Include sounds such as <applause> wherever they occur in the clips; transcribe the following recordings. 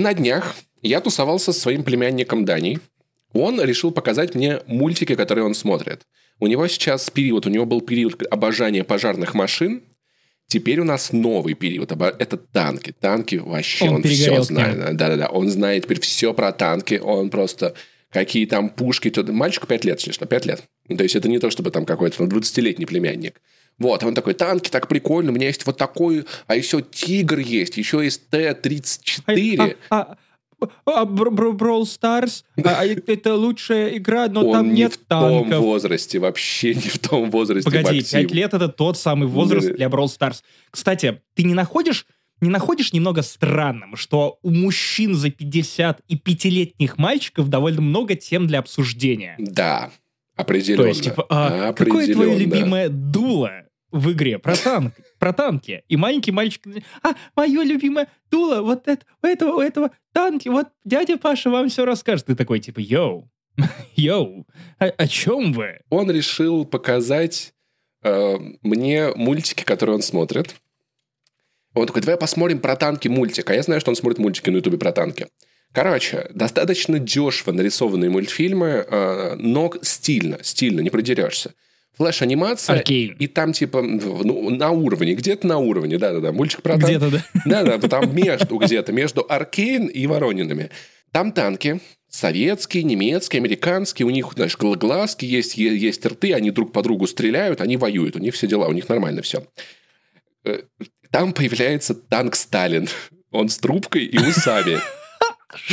На днях я тусовался со своим племянником Даней. Он решил показать мне мультики, которые он смотрит. У него сейчас период, у него был период обожания пожарных машин. Теперь у нас новый период. Это танки. Танки вообще, он, он все знает. Да-да-да, он знает теперь все про танки. Он просто какие там пушки. Мальчику 5 лет, что, 5 лет. То есть это не то, чтобы там какой-то 20-летний племянник. Вот, он такой, танки так прикольно, у меня есть вот такой, а еще Тигр есть, еще есть Т-34. А, а, а, Brawl Stars, а, <laughs> это лучшая игра, но Он там нет танков. не в том возрасте, вообще не в том возрасте, Погоди, Максим. 5 лет это тот самый возраст для Brawl Stars. Кстати, ты не находишь не находишь немного странным, что у мужчин за 50 и пятилетних мальчиков довольно много тем для обсуждения? Да, определенно. То есть, типа, а, какое твое любимое дуло? В игре про, танк, про танки. И маленький мальчик, а, мое любимое дуло, вот это, у этого, у этого танки, вот дядя Паша вам все расскажет. Ты такой, типа, yo, <laughs> yo, о, о чем вы? Он решил показать э, мне мультики, которые он смотрит. Он такой, давай посмотрим про танки мультик. А я знаю, что он смотрит мультики на ютубе про танки. Короче, достаточно дешево нарисованные мультфильмы, э, но стильно, стильно, не продерешься флеш-анимация. Arcane. И там типа ну, на уровне, где-то на уровне, да-да-да, мультик про танки. Где-то, да. Да-да, там между где-то, между Arcane и Воронинами. Там танки, советские, немецкие, американские, у них, знаешь, глазки есть, есть рты, они друг по другу стреляют, они воюют, у них все дела, у них нормально все. Э, там появляется танк Сталин. Он с трубкой и усами.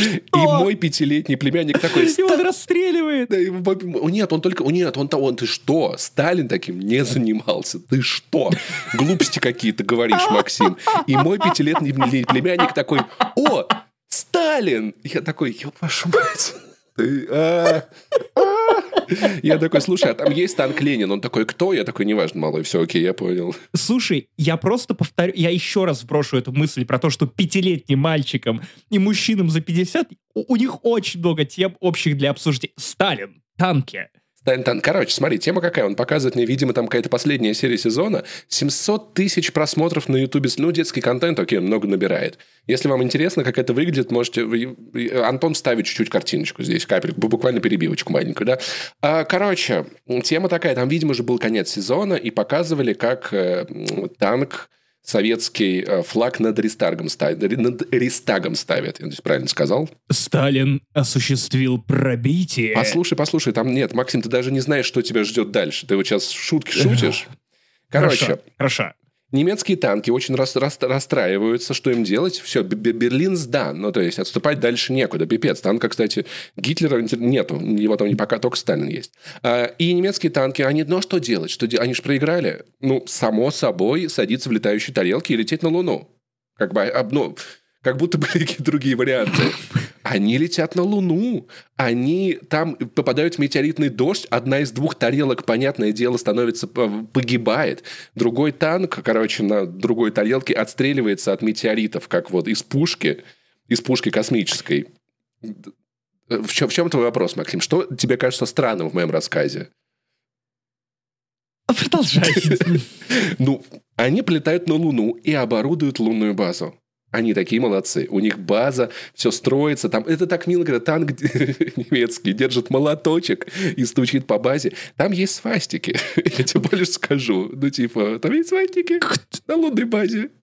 И мой пятилетний племянник такой... И он расстреливает. Нет, он только... Нет, он, он... Ты что? Сталин таким не занимался. Ты что? Глупости какие-то говоришь, Максим. И мой пятилетний племянник такой... О, Сталин! Я такой, ёб вашу мать. Ты, а, а, я такой, слушай, а там есть танк Ленин? Он такой, кто? Я такой, неважно, малой, все окей, я понял. Слушай, я просто повторю, я еще раз сброшу эту мысль про то, что пятилетним мальчикам и мужчинам за 50, у, у них очень много тем общих для обсуждения. Сталин, танки, Тан Короче, смотри, тема какая. Он показывает мне, видимо, там какая-то последняя серия сезона. 700 тысяч просмотров на Ютубе. Ну, детский контент, окей, много набирает. Если вам интересно, как это выглядит, можете... Антон ставит чуть-чуть картиночку здесь, капельку, буквально перебивочку маленькую, да. А, короче, тема такая. Там, видимо, уже был конец сезона, и показывали, как э, танк советский э, флаг над Рестагом ставит. Над Рестагом ставят. Я здесь правильно сказал? Сталин осуществил пробитие. Послушай, послушай, там нет, Максим, ты даже не знаешь, что тебя ждет дальше. Ты вот сейчас шутки шутишь. Короче, хорошо, хорошо. Немецкие танки очень рас, рас, расстраиваются, что им делать. Все, Берлин сдан. Ну, то есть, отступать дальше некуда. Пипец. Танка, кстати, Гитлера нету. Его там не пока, только Сталин есть. А, и немецкие танки, они, ну, что делать? Что, они же проиграли. Ну, само собой, садиться в летающие тарелки и лететь на Луну. Как бы, а, ну, как будто были <laughs> какие-то другие варианты. Они летят на Луну. Они там попадают в метеоритный дождь. Одна из двух тарелок, понятное дело, становится, погибает. Другой танк, короче, на другой тарелке отстреливается от метеоритов, как вот из пушки, из пушки космической. В чем, в чем твой вопрос, Максим? Что тебе кажется странным в моем рассказе? Продолжай. <laughs> Ну, они полетают на Луну и оборудуют лунную базу. Они такие молодцы. У них база, все строится. Там, это так мило, когда танк <laughs> немецкий держит молоточек и стучит по базе. Там есть свастики. <laughs> Я тебе больше скажу. Ну, типа, там есть свастики на лунной базе. <laughs>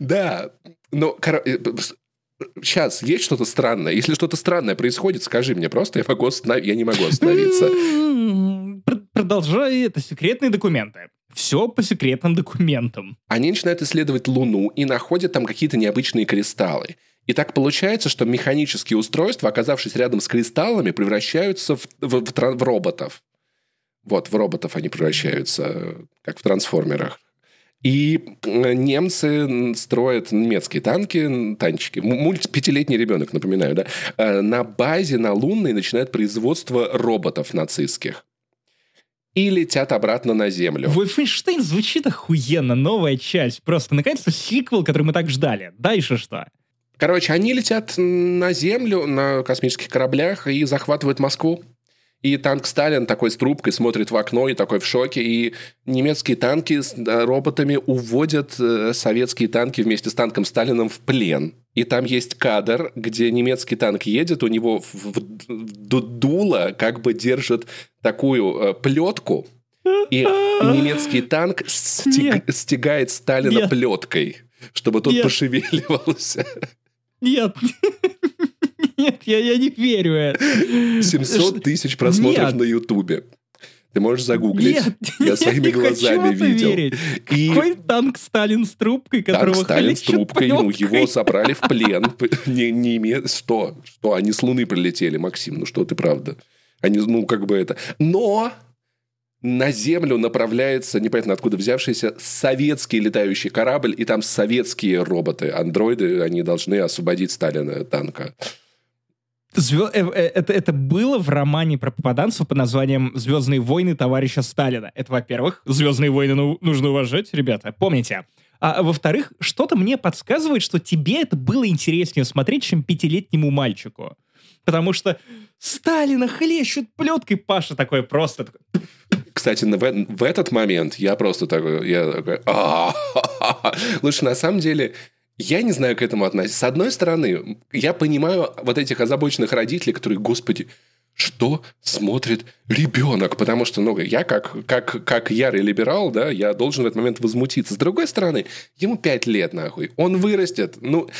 Да. Но, сейчас есть что-то странное. Если что-то странное происходит, скажи мне просто, я, могу останов... я не могу остановиться. Продолжай, это секретные документы. Все по секретным документам. Они начинают исследовать Луну и находят там какие-то необычные кристаллы. И так получается, что механические устройства, оказавшись рядом с кристаллами, превращаются в, в, в, в роботов. Вот, в роботов они превращаются, как в трансформерах. И немцы строят немецкие танки, танчики. Мульт пятилетний ребенок, напоминаю, да? Э, на базе, на лунной начинает производство роботов нацистских и летят обратно на Землю. Вольфенштейн звучит охуенно, новая часть. Просто, наконец-то, сиквел, который мы так ждали. Дальше что? Короче, они летят на Землю на космических кораблях и захватывают Москву. И танк Сталин такой с трубкой смотрит в окно и такой в шоке. И немецкие танки с роботами уводят э, советские танки вместе с танком Сталином в плен. И там есть кадр, где немецкий танк едет, у него в, в, в дуло как бы держит такую э, плетку, и немецкий танк стег, стегает Сталина Нет. плеткой, чтобы тот Нет. пошевеливался. Нет. <laughs> Нет, я, я не верю. 700 тысяч просмотров Нет. на Ютубе. Ты можешь загуглить. Нет, <laughs> я своими я глазами видел. Верить. И... Какой танк Сталин с трубкой, которого Танк Сталин с трубкой, ну, его собрали в плен. Не, не име... Что? Что? Они с Луны прилетели, Максим, ну что ты, правда? Они, ну, как бы это... Но на Землю направляется, непонятно откуда взявшийся, советский летающий корабль, и там советские роботы, андроиды, они должны освободить Сталина танка. Звё... Э, э, это, это было в романе про попаданцев под названием «Звездные войны товарища Сталина». Это, во-первых, «Звездные войны» ну, нужно уважать, ребята, помните. А во-вторых, что-то мне подсказывает, что тебе это было интереснее смотреть, чем пятилетнему мальчику. Потому что Сталина хлещут плеткой, Паша такой просто. Кстати, в, в этот момент я просто такой, я такой, лучше на самом деле я не знаю к этому относиться. С одной стороны, я понимаю вот этих озабоченных родителей, которые, господи, что смотрит ребенок? Потому что, ну, я как, как, как ярый либерал, да, я должен в этот момент возмутиться. С другой стороны, ему пять лет, нахуй. Он вырастет. Ну,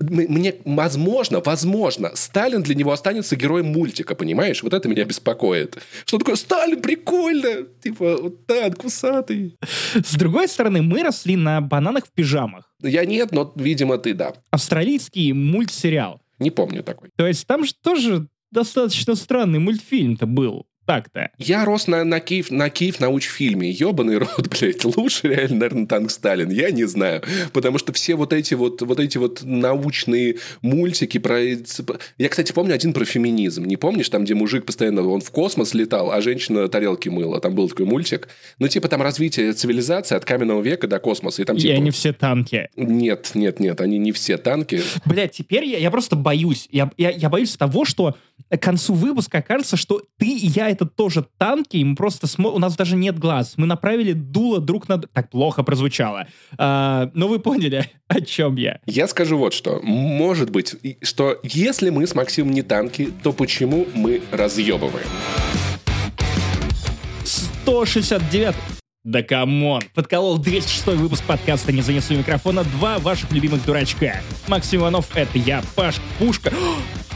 мне, возможно, возможно, Сталин для него останется героем мультика, понимаешь? Вот это меня беспокоит. Что такое Сталин, прикольно! Типа, вот так, кусатый. С другой стороны, мы росли на бананах в пижамах. Я нет, но, видимо, ты да. Австралийский мультсериал. Не помню такой. То есть там же тоже достаточно странный мультфильм-то был так-то. Я рос на, на, Киев, на Киев научфильме. Ебаный рот, <laughs> блядь. Лучше реально, наверное, танк Сталин. Я не знаю. Потому что все вот эти вот, вот эти вот научные мультики про... Я, кстати, помню один про феминизм. Не помнишь? Там, где мужик постоянно... Он в космос летал, а женщина тарелки мыла. Там был такой мультик. Ну, типа, там развитие цивилизации от каменного века до космоса. И там, типа... И они все танки. Нет, нет, нет. Они не все танки. Блядь, теперь я, я просто боюсь. Я, я, я боюсь того, что к концу выпуска окажется, что ты и я это тоже танки, и мы просто смо... у нас даже нет глаз. Мы направили дуло друг на... Так плохо прозвучало. А, но вы поняли, <laughs> о чем я. Я скажу вот что. Может быть, что если мы с Максимом не танки, то почему мы разъебываем? 169 да come on! Подколол 206 выпуск подкаста «Не занесу микрофона» два ваших любимых дурачка. Максим Иванов — это я, Паш Пушка.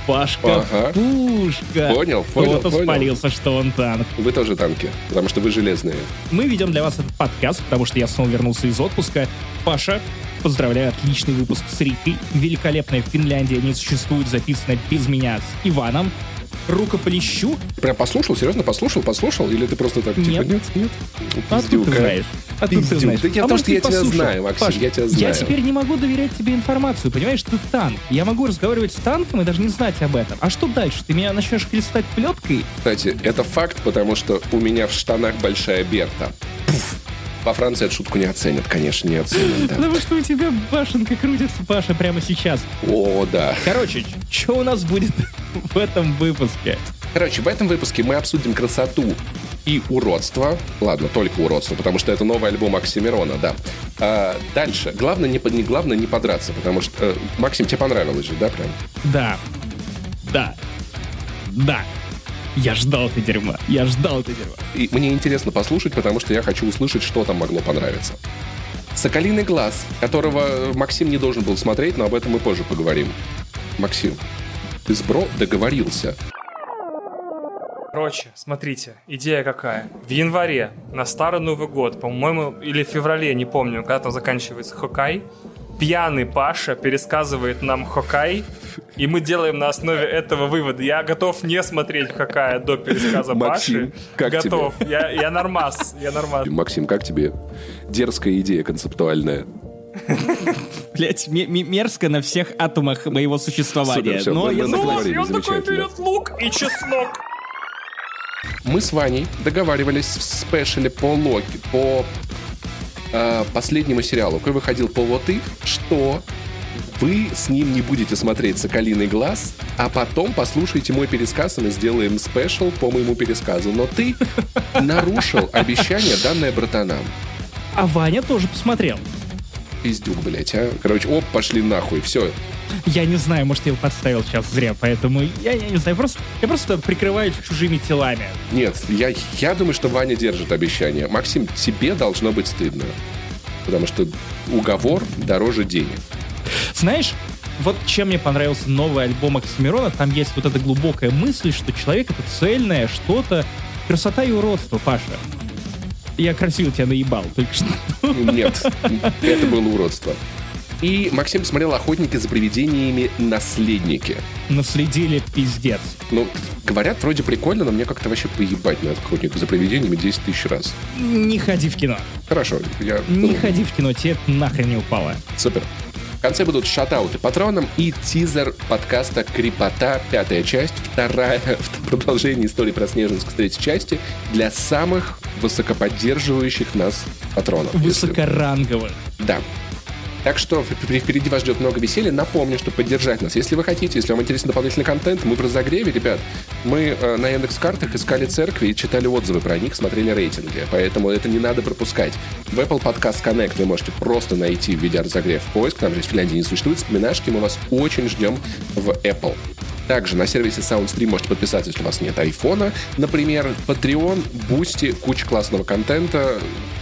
Пашка ага. Пушка. Понял, понял, Кто-то спалился, что он танк. Вы тоже танки, потому что вы железные. Мы ведем для вас этот подкаст, потому что я снова вернулся из отпуска. Паша, поздравляю, отличный выпуск с Рикой. Великолепная Финляндия не существует, записано без меня с Иваном рукополищу. Прям послушал? Серьезно послушал? Послушал? Или ты просто так, типа, нет, нет? А тут ты знаешь. А тут ты знаешь. Да я, а потому что я тебя знаю, Максим, Паш, я тебя знаю. Я теперь не могу доверять тебе информацию, понимаешь, ты танк. Я могу разговаривать с танком и даже не знать об этом. А что дальше? Ты меня начнешь хлестать плеткой? Кстати, это факт, потому что у меня в штанах большая Берта. Во Франции эту шутку не оценят, конечно, не оценят. Да. Потому что у тебя башенка крутится, Паша, прямо сейчас. О, да. Короче, что у нас будет в этом выпуске? Короче, в этом выпуске мы обсудим красоту и уродство. Ладно, только уродство, потому что это новый альбом Оксимирона, да. А, дальше. Главное не, не, главное не подраться, потому что... Э, Максим, тебе понравилось же, да, прям? Да. Да. Да. Я ждал это дерьма. Я ждал это дерьма. И мне интересно послушать, потому что я хочу услышать, что там могло понравиться. «Соколиный глаз», которого Максим не должен был смотреть, но об этом мы позже поговорим. Максим, ты с Бро договорился. Короче, смотрите, идея какая. В январе, на Старый Новый год, по-моему, или в феврале, не помню, когда там заканчивается Хоккай, пьяный Паша пересказывает нам Хоккай, и мы делаем на основе этого вывод. Я готов не смотреть Хоккая до пересказа Максим, Паши. как готов. Тебе? Я, я нормас. Я нормас. Максим, как тебе дерзкая идея концептуальная? Блять, мерзко на всех атомах моего существования. Супер, все, Но я согласен. И он такой берет лук и чеснок. Мы с Ваней договаривались в спешле по Локи, по э, последнему сериалу, который выходил по вот и, что вы с ним не будете смотреть «Соколиный глаз», а потом послушайте мой пересказ, и мы сделаем спешл по моему пересказу. Но ты нарушил обещание, данное братанам. А Ваня тоже посмотрел. Пиздюк, блядь, а. Короче, оп, пошли нахуй, все. Я не знаю, может, я его подставил сейчас зря, поэтому я, я не знаю, просто, я просто прикрываюсь чужими телами. Нет, я, я думаю, что Ваня держит обещание. Максим, тебе должно быть стыдно. Потому что уговор дороже денег. Знаешь, вот чем мне понравился новый альбом Оксимирона, там есть вот эта глубокая мысль, что человек — это цельное что-то, красота и уродство, Паша. Я красиво тебя наебал только что. Нет, это было уродство. И Максим посмотрел «Охотники за привидениями. Наследники». Наследили пиздец. Ну, говорят, вроде прикольно, но мне как-то вообще поебать на «Охотника за привидениями» 10 тысяч раз. Не ходи в кино. Хорошо, я... Не ходи в кино, тебе нахрен не упало. Супер. В конце будут шатауты патроном и тизер подкаста «Крепота. Пятая часть». Вторая <laughs> в продолжении истории про Снежинск третьей части для самых высокоподдерживающих нас патронов. Высокоранговых. Да. Так что впереди вас ждет много веселья. Напомню, что поддержать нас, если вы хотите, если вам интересен дополнительный контент, мы в разогреве, ребят. Мы э, на Яндекс.Картах искали церкви и читали отзывы про них, смотрели рейтинги. Поэтому это не надо пропускать. В Apple Podcast Connect вы можете просто найти в виде разогрев поиск. Там же в Финляндии не существует вспоминашки. Мы вас очень ждем в Apple. Также на сервисе SoundStream можете подписаться, если у вас нет айфона. Например, Patreon, Boosty, куча классного контента.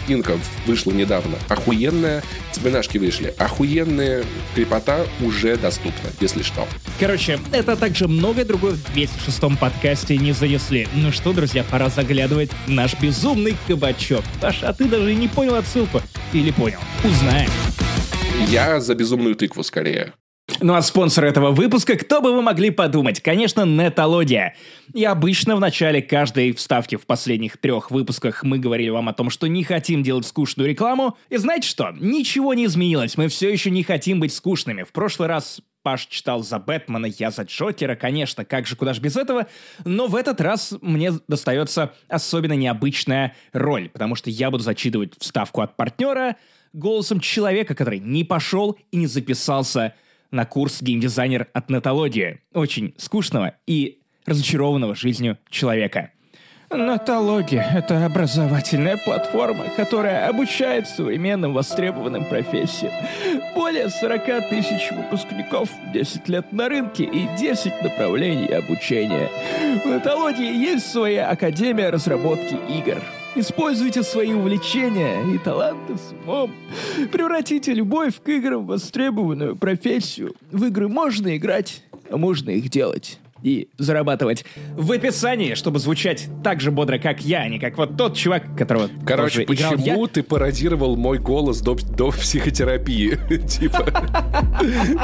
Инка вышла недавно. Охуенная. Вспоминашки вышли. Охуенные. Крепота уже доступна, если что. Короче, это также многое другое в 206-м подкасте не занесли. Ну что, друзья, пора заглядывать в наш безумный кабачок. Паша, а ты даже не понял отсылку? Или понял? Узнаем. Я за безумную тыкву скорее. Ну а спонсор этого выпуска, кто бы вы могли подумать? Конечно, Нетология. И обычно в начале каждой вставки в последних трех выпусках мы говорили вам о том, что не хотим делать скучную рекламу. И знаете что? Ничего не изменилось, мы все еще не хотим быть скучными. В прошлый раз Паш читал за Бэтмена, я за Джокера, конечно, как же, куда же без этого. Но в этот раз мне достается особенно необычная роль, потому что я буду зачитывать вставку от партнера голосом человека, который не пошел и не записался на курс геймдизайнер от Нетологии. Очень скучного и разочарованного жизнью человека. Нотология — это образовательная платформа, которая обучает современным востребованным профессиям. Более 40 тысяч выпускников, 10 лет на рынке и 10 направлений обучения. В Нотологии есть своя академия разработки игр. Используйте свои увлечения и таланты с умом. Превратите любовь к играм в востребованную профессию. В игры можно играть, а можно их делать и зарабатывать в описании, чтобы звучать так же бодро, как я, а не как вот тот чувак, которого Короче, почему я. ты пародировал мой голос до, до психотерапии? <laughs> Типа,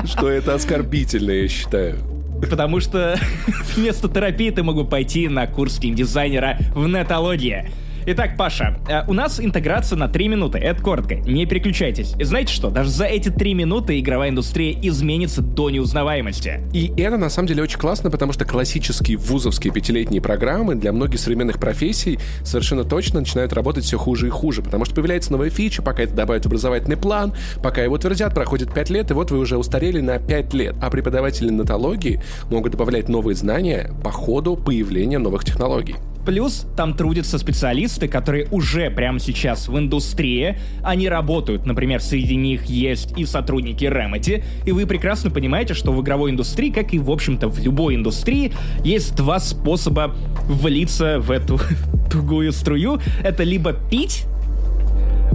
что это оскорбительно, я считаю. Потому что <laughs> вместо терапии ты могу пойти на курс геймдизайнера в нетологии. Итак, Паша, э, у нас интеграция на 3 минуты. Это коротко. Не переключайтесь. И знаете что? Даже за эти 3 минуты игровая индустрия изменится до неузнаваемости. И это на самом деле очень классно, потому что классические вузовские пятилетние программы для многих современных профессий совершенно точно начинают работать все хуже и хуже, потому что появляется новая фича, пока это добавят в образовательный план, пока его твердят, проходит 5 лет, и вот вы уже устарели на 5 лет. А преподаватели нотологии могут добавлять новые знания по ходу появления новых технологий. Плюс там трудятся специалисты, которые уже прямо сейчас в индустрии, они работают, например, среди них есть и сотрудники Remedy, и вы прекрасно понимаете, что в игровой индустрии, как и, в общем-то, в любой индустрии, есть два способа влиться в эту <laughs> тугую струю. Это либо пить,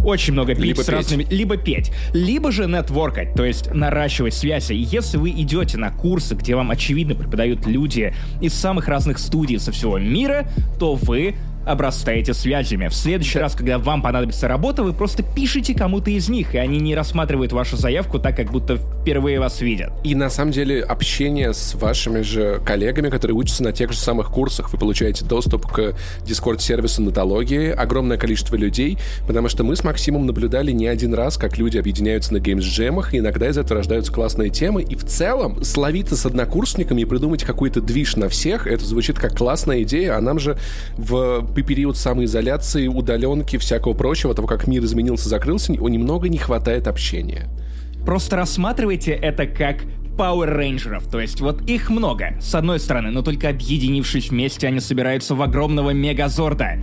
очень много пить либо с разными... Петь. Либо петь. Либо же нетворкать, то есть наращивать связи. И если вы идете на курсы, где вам очевидно преподают люди из самых разных студий со всего мира, то вы обрастаете связями. В следующий раз, когда вам понадобится работа, вы просто пишите кому-то из них, и они не рассматривают вашу заявку так, как будто впервые вас видят. И на самом деле общение с вашими же коллегами, которые учатся на тех же самых курсах, вы получаете доступ к дискорд-сервису нотологии, огромное количество людей, потому что мы с Максимом наблюдали не один раз, как люди объединяются на геймс-джемах, и иногда из этого рождаются классные темы, и в целом словиться с однокурсниками и придумать какой-то движ на всех, это звучит как классная идея, а нам же в период самоизоляции, удаленки, всякого прочего, того, как мир изменился, закрылся, немного не хватает общения. Просто рассматривайте это как Power Рейнджеров, то есть вот их много, с одной стороны, но только объединившись вместе, они собираются в огромного мегазорда.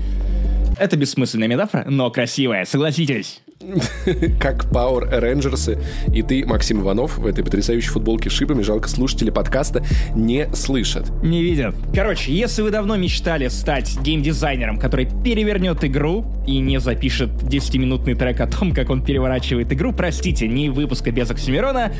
Это бессмысленная метафора, но красивая, согласитесь. <laughs> как Power Rangers и ты, Максим Иванов, в этой потрясающей футболке с шибами. Жалко, слушатели подкаста не слышат. Не видят. Короче, если вы давно мечтали стать геймдизайнером, который перевернет игру и не запишет 10-минутный трек о том, как он переворачивает игру, простите, не выпуска без Оксимирона.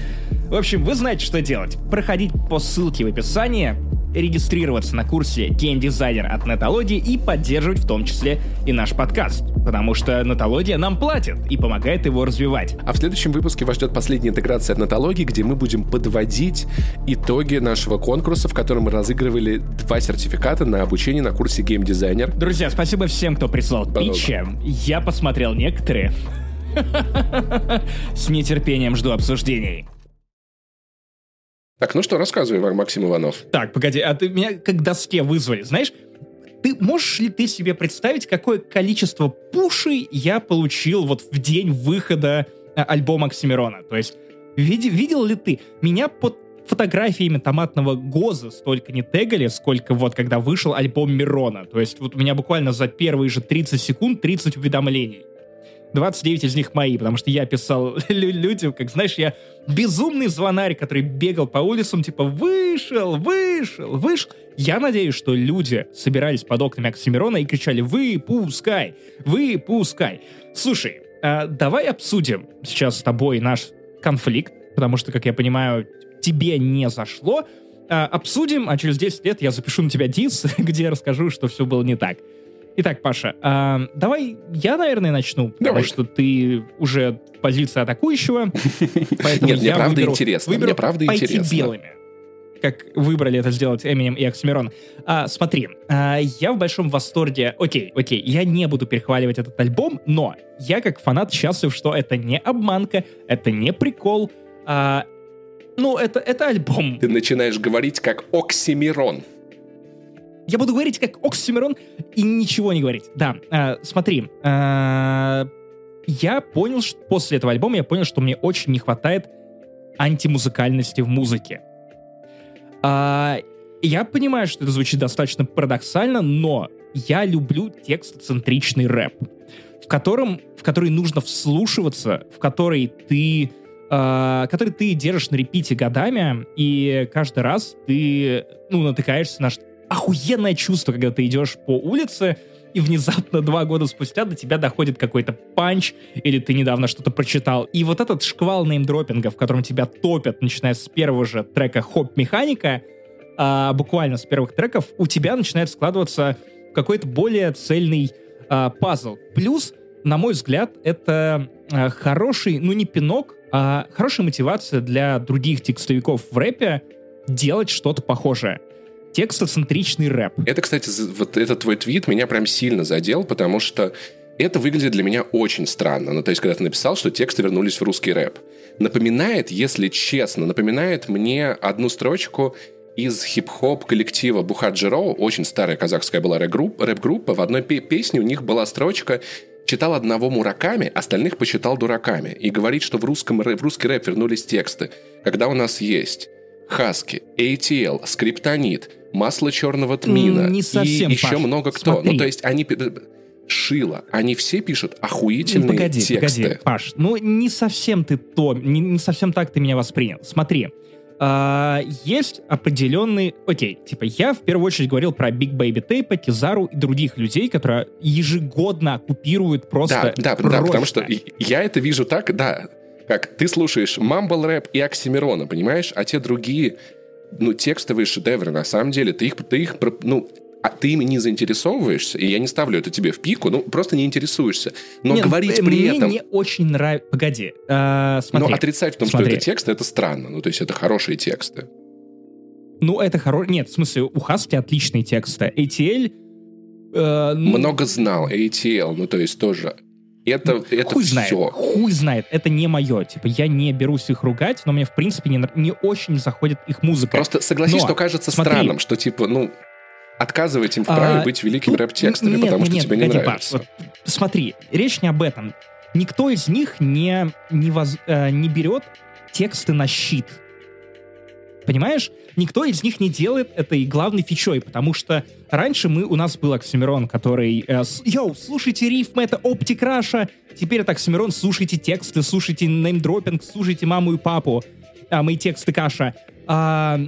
В общем, вы знаете, что делать. Проходить по ссылке в описании, регистрироваться на курсе Designer от Нетологии и поддерживать в том числе и наш подкаст. Потому что Нетология нам платит и помогает его развивать. А в следующем выпуске вас ждет последняя интеграция от Нетологии, где мы будем подводить итоги нашего конкурса, в котором мы разыгрывали два сертификата на обучение на курсе Game Designer. Друзья, спасибо всем, кто прислал питчи. Я посмотрел некоторые. С нетерпением жду обсуждений. Так, ну что, рассказывай, Максим Иванов. Так, погоди, а ты меня как доске вызвали, знаешь? Ты можешь ли ты себе представить, какое количество пушей я получил вот в день выхода э, альбома Оксимирона? То есть, види, видел ли ты? Меня под фотографиями томатного гоза столько не тегали, сколько вот когда вышел альбом Мирона. То есть вот у меня буквально за первые же 30 секунд 30 уведомлений. 29 из них мои, потому что я писал <laughs> людям, как, знаешь, я безумный звонарь, который бегал по улицам, типа, вышел, вышел, вышел. Я надеюсь, что люди собирались под окнами Оксимирона и кричали «Выпускай! Выпускай!». Слушай, э, давай обсудим сейчас с тобой наш конфликт, потому что, как я понимаю, тебе не зашло. Э, обсудим, а через 10 лет я запишу на тебя дис, <laughs> где я расскажу, что все было не так. Итак, Паша, э, давай я, наверное, начну, давай. потому что ты уже в позиции атакующего. <laughs> Нет, мне правда интересно. Мне правда интересно. белыми как выбрали это сделать Эминем и Оксимирон. А, смотри, а, я в большом восторге. Окей, окей, я не буду перехваливать этот альбом, но я как фанат счастлив, что это не обманка, это не прикол. А, ну, это, это альбом. Ты начинаешь говорить как Оксимирон. Я буду говорить как Оксимирон и ничего не говорить. Да, э, смотри, э, я понял, что после этого альбома я понял, что мне очень не хватает антимузыкальности в музыке. Э, я понимаю, что это звучит достаточно парадоксально, но я люблю текстоцентричный рэп, в котором, в который нужно вслушиваться, в который ты Uh, который ты держишь на репите годами, и каждый раз ты, ну, натыкаешься на охуенное чувство, когда ты идешь по улице, и внезапно два года спустя до тебя доходит какой-то панч, или ты недавно что-то прочитал. И вот этот шквал неймдропинга, в котором тебя топят, начиная с первого же трека «Хоп-механика», а, буквально с первых треков, у тебя начинает складываться какой-то более цельный а, пазл. Плюс, на мой взгляд, это а, хороший, ну не пинок, а хорошая мотивация для других текстовиков в рэпе делать что-то похожее текстоцентричный рэп. Это, кстати, вот этот твой твит меня прям сильно задел, потому что это выглядит для меня очень странно. Ну, то есть, когда ты написал, что тексты вернулись в русский рэп. Напоминает, если честно, напоминает мне одну строчку из хип-хоп коллектива Бухаджиро, очень старая казахская была рэп-группа, в одной песне у них была строчка читал одного мураками, остальных посчитал дураками. И говорит, что в, русском, в русский рэп вернулись тексты. Когда у нас есть Хаски, ATL, Скриптонит, масло черного тмина не совсем, и еще Паш, много кто. Смотри. Ну, то есть они... Шило. Они все пишут охуительные погоди, тексты. Погоди, Паш, ну не совсем ты то, не, не совсем так ты меня воспринял. Смотри, Uh, есть определенный... Окей, типа я в первую очередь говорил про Big Baby Tape, Кизару и других людей, которые ежегодно оккупируют просто Да, да, да, потому что я это вижу так, да, как ты слушаешь Мамбл рэп и Оксимирона, понимаешь, а те другие ну, текстовые шедевры, на самом деле, ты их, ты их ну, а ты ими не заинтересовываешься, и я не ставлю это тебе в пику, ну, просто не интересуешься. Но не, ну, говорить ну, при мне этом... Мне очень нравится... Погоди, э, смотри. Но отрицать в том, смотри. что это тексты, это странно. Ну, то есть это хорошие тексты. Ну, это хорошие... Нет, в смысле, у Хаски отличные тексты. ATL... Э, ну... Много знал, ATL, ну, то есть тоже это, ну, это хуй все. знает, хуй знает, это не мое. Типа, я не берусь их ругать, но мне, в принципе, не, не очень заходит их музыка. Просто согласись, но, что кажется смотри, странным, что, типа, ну, отказывать им в праве а, быть великими рэп-текстами, нет, потому что нет, тебе погоди, не нравится. Паш, вот, смотри, речь не об этом. Никто из них не, не, воз, э, не берет тексты на щит. Понимаешь? Никто из них не делает этой главной фичой, потому что раньше мы, у нас был Оксимирон, который э, «Йоу, слушайте рифмы, это Оптик Раша!» Теперь это Оксимирон, слушайте тексты, слушайте неймдропинг, слушайте маму и папу, а, мои тексты Каша. А,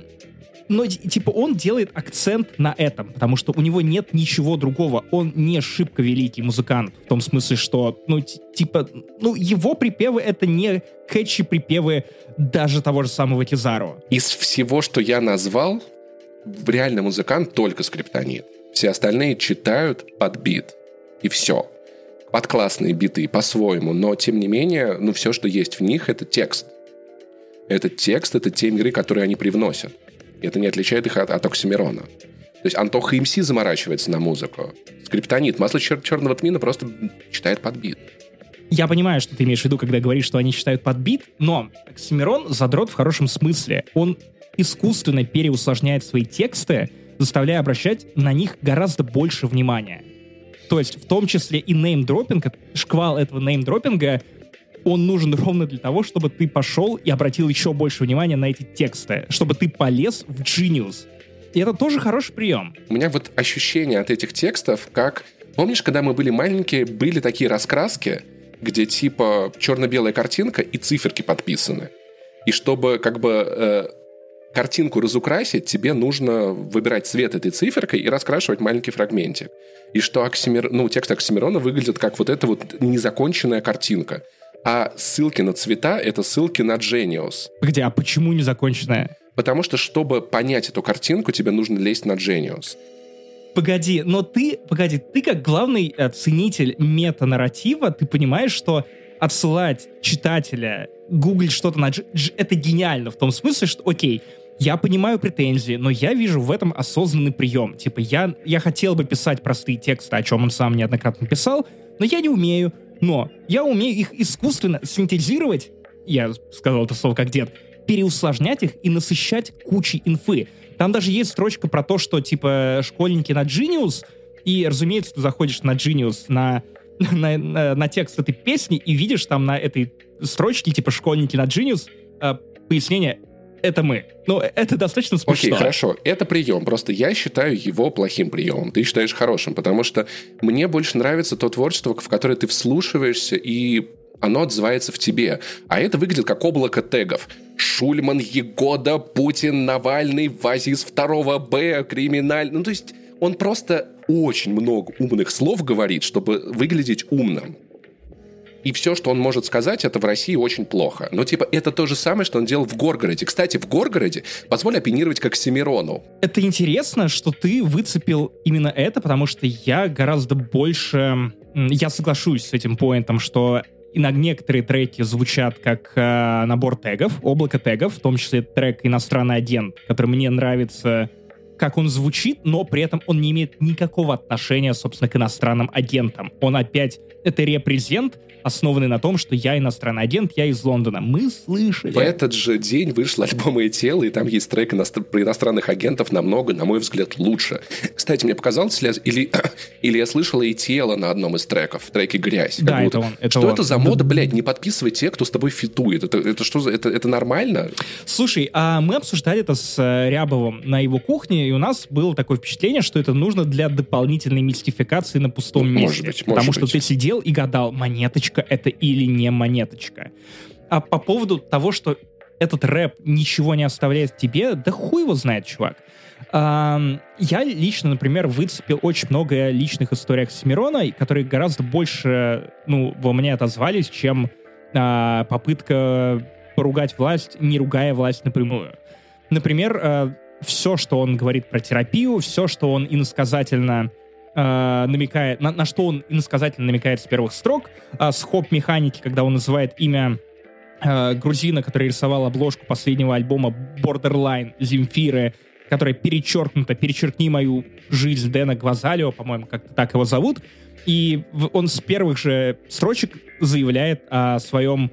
но, типа, он делает акцент на этом, потому что у него нет ничего другого. Он не шибко великий музыкант, в том смысле, что, ну, типа, ну, его припевы — это не кэтчи припевы даже того же самого Кизару. Из всего, что я назвал, реальный музыкант только скриптонит. Все остальные читают под бит. И все. Под классные биты по-своему, но тем не менее, ну все, что есть в них, это текст. Это текст, это те миры, которые они привносят. Это не отличает их от, от Оксимирона. То есть Антоха МС заморачивается на музыку. Скриптонит, масло чер- черного тмина просто читает под бит. Я понимаю, что ты имеешь в виду, когда говоришь, что они читают под бит, но Оксимирон задрот в хорошем смысле. Он искусственно переусложняет свои тексты, заставляя обращать на них гораздо больше внимания. То есть в том числе и неймдропинг, шквал этого неймдропинга он нужен ровно для того, чтобы ты пошел и обратил еще больше внимания на эти тексты, чтобы ты полез в Genius. И это тоже хороший прием. У меня вот ощущение от этих текстов, как... Помнишь, когда мы были маленькие, были такие раскраски, где типа черно-белая картинка и циферки подписаны. И чтобы как бы э, картинку разукрасить, тебе нужно выбирать цвет этой циферкой и раскрашивать маленький фрагментик. И что Оксимир... ну, текст Оксимирона выглядит как вот эта вот незаконченная картинка. А ссылки на цвета — это ссылки на Genius. Где? А почему незаконченная? Потому что, чтобы понять эту картинку, тебе нужно лезть на Genius. Погоди, но ты, погоди, ты как главный ценитель мета-нарратива, ты понимаешь, что отсылать читателя, гуглить что-то на... Это гениально в том смысле, что, окей, я понимаю претензии, но я вижу в этом осознанный прием. Типа, я, я хотел бы писать простые тексты, о чем он сам неоднократно писал, но я не умею. Но я умею их искусственно синтезировать, я сказал это слово как дед, переусложнять их и насыщать кучей инфы. Там даже есть строчка про то, что, типа, школьники на Genius, и, разумеется, ты заходишь на Genius, на, <laughs> на, на, на текст этой песни, и видишь там на этой строчке, типа, школьники на Genius, э, пояснение это мы. Ну, это достаточно смешно. Окей, хорошо. Это прием. Просто я считаю его плохим приемом. Ты считаешь хорошим. Потому что мне больше нравится то творчество, в которое ты вслушиваешься и оно отзывается в тебе. А это выглядит как облако тегов. Шульман, Егода, Путин, Навальный, Вазис 2 Б, криминаль. Ну, то есть он просто очень много умных слов говорит, чтобы выглядеть умным и все, что он может сказать, это в России очень плохо. Но, типа, это то же самое, что он делал в Горгороде. Кстати, в Горгороде позволь опинировать как Семирону. Это интересно, что ты выцепил именно это, потому что я гораздо больше... Я соглашусь с этим поинтом, что иногда некоторые треки звучат как э, набор тегов, облако тегов, в том числе трек «Иностранный агент», который мне нравится как он звучит, но при этом он не имеет никакого отношения, собственно, к иностранным агентам. Он опять, это репрезент, основанный на том, что я иностранный агент, я из Лондона. Мы слышали. В этот же день вышел альбом «И тело», и там есть трек иностр... про иностранных агентов намного, на мой взгляд, лучше. Кстати, мне показалось, или, или <clears throat> я слышал «И тело» на одном из треков, в треке «Грязь». Да, будто. это он. Это что он. это за мода, блядь, не подписывай тех, кто с тобой фитует? Это, это что за... Это, это нормально? Слушай, а мы обсуждали это с э, Рябовым на его кухне, и у нас было такое впечатление, что это нужно для дополнительной мистификации на пустом месте. Может быть, Потому может что быть. ты сидел и гадал, монеточка это или не монеточка. А по поводу того, что этот рэп ничего не оставляет тебе, да хуй его знает, чувак. Я лично, например, выцепил очень много личных историй Оксимирона, которые гораздо больше, ну, во мне отозвались, чем а, попытка поругать власть, не ругая власть напрямую. Например, а, все, что он говорит про терапию, все, что он иносказательно э, намекает, на, на что он иносказательно намекает с первых строк, э, с хоп-механики, когда он называет имя э, грузина, который рисовал обложку последнего альбома Borderline Земфиры, которая перечеркнута, перечеркни мою жизнь Дэна Гвазалио, по-моему, как-то так его зовут, и он с первых же строчек заявляет о своем...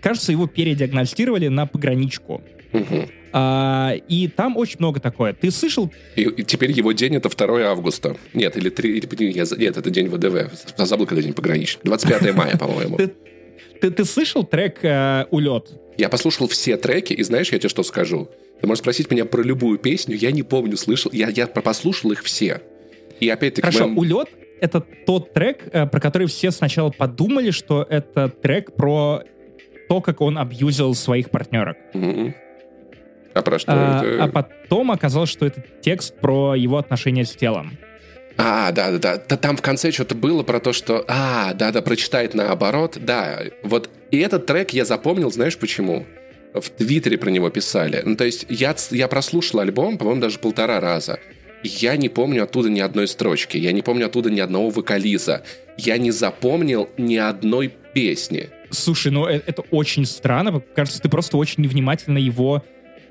Кажется, его передиагностировали на пограничку. Угу. А, и там очень много такое. Ты слышал? И, и теперь его день это 2 августа. Нет, или 3... Или, нет, это день ВДВ. Забыл, когда день пограничный. 25 мая, по-моему. Ты, ты, слышал трек э, «Улет»? Я послушал все треки, и знаешь, я тебе что скажу? Ты можешь спросить меня про любую песню, я не помню, слышал. Я, я послушал их все. И опять-таки... Хорошо, моем... улет — это тот трек, э, про который все сначала подумали, что это трек про то, как он абьюзил своих партнерок. Mm-hmm. А про что а, это? А потом оказалось, что это текст про его отношения с телом. А, да, да, да. Там в конце что-то было про то, что... А, да, да, прочитает наоборот. Да, вот. И этот трек я запомнил, знаешь почему? В Твиттере про него писали. Ну, то есть я, я прослушал альбом, по-моему, даже полтора раза. Я не помню оттуда ни одной строчки. Я не помню оттуда ни одного вокализа. Я не запомнил ни одной песни. Слушай, ну это, это очень странно. Кажется, ты просто очень невнимательно его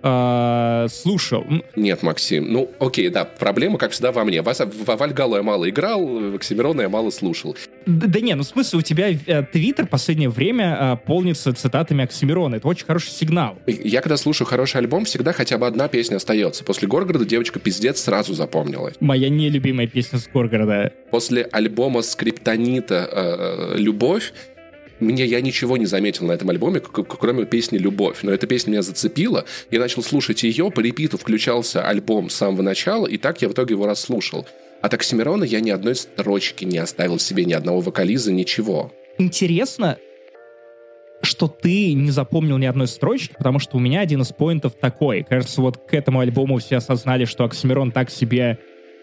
э, слушал. Нет, Максим, ну окей, да, проблема, как всегда, во мне. Вас, в Вальгалу я мало играл, в Оксимирона я мало слушал. Да, да не, ну в смысле, у тебя э, Твиттер последнее время э, полнится цитатами Оксимирона. Это очень хороший сигнал. Я когда слушаю хороший альбом, всегда хотя бы одна песня остается. После Горгорода девочка пиздец сразу запомнилась. Моя нелюбимая песня с Горгорода. После альбома Скриптонита э, «Любовь» мне я ничего не заметил на этом альбоме, кроме песни «Любовь». Но эта песня меня зацепила. Я начал слушать ее, по репиту включался альбом с самого начала, и так я в итоге его расслушал. От Оксимирона я ни одной строчки не оставил себе, ни одного вокализа, ничего. Интересно, что ты не запомнил ни одной строчки, потому что у меня один из поинтов такой. Кажется, вот к этому альбому все осознали, что Оксимирон так себе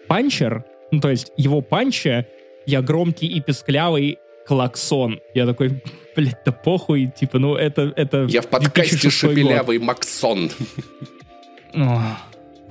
панчер, ну, то есть его панча я громкий и песклявый, клаксон. Я такой, блядь, да похуй, типа, ну это... это Я в подкасте шепелявый год. Максон.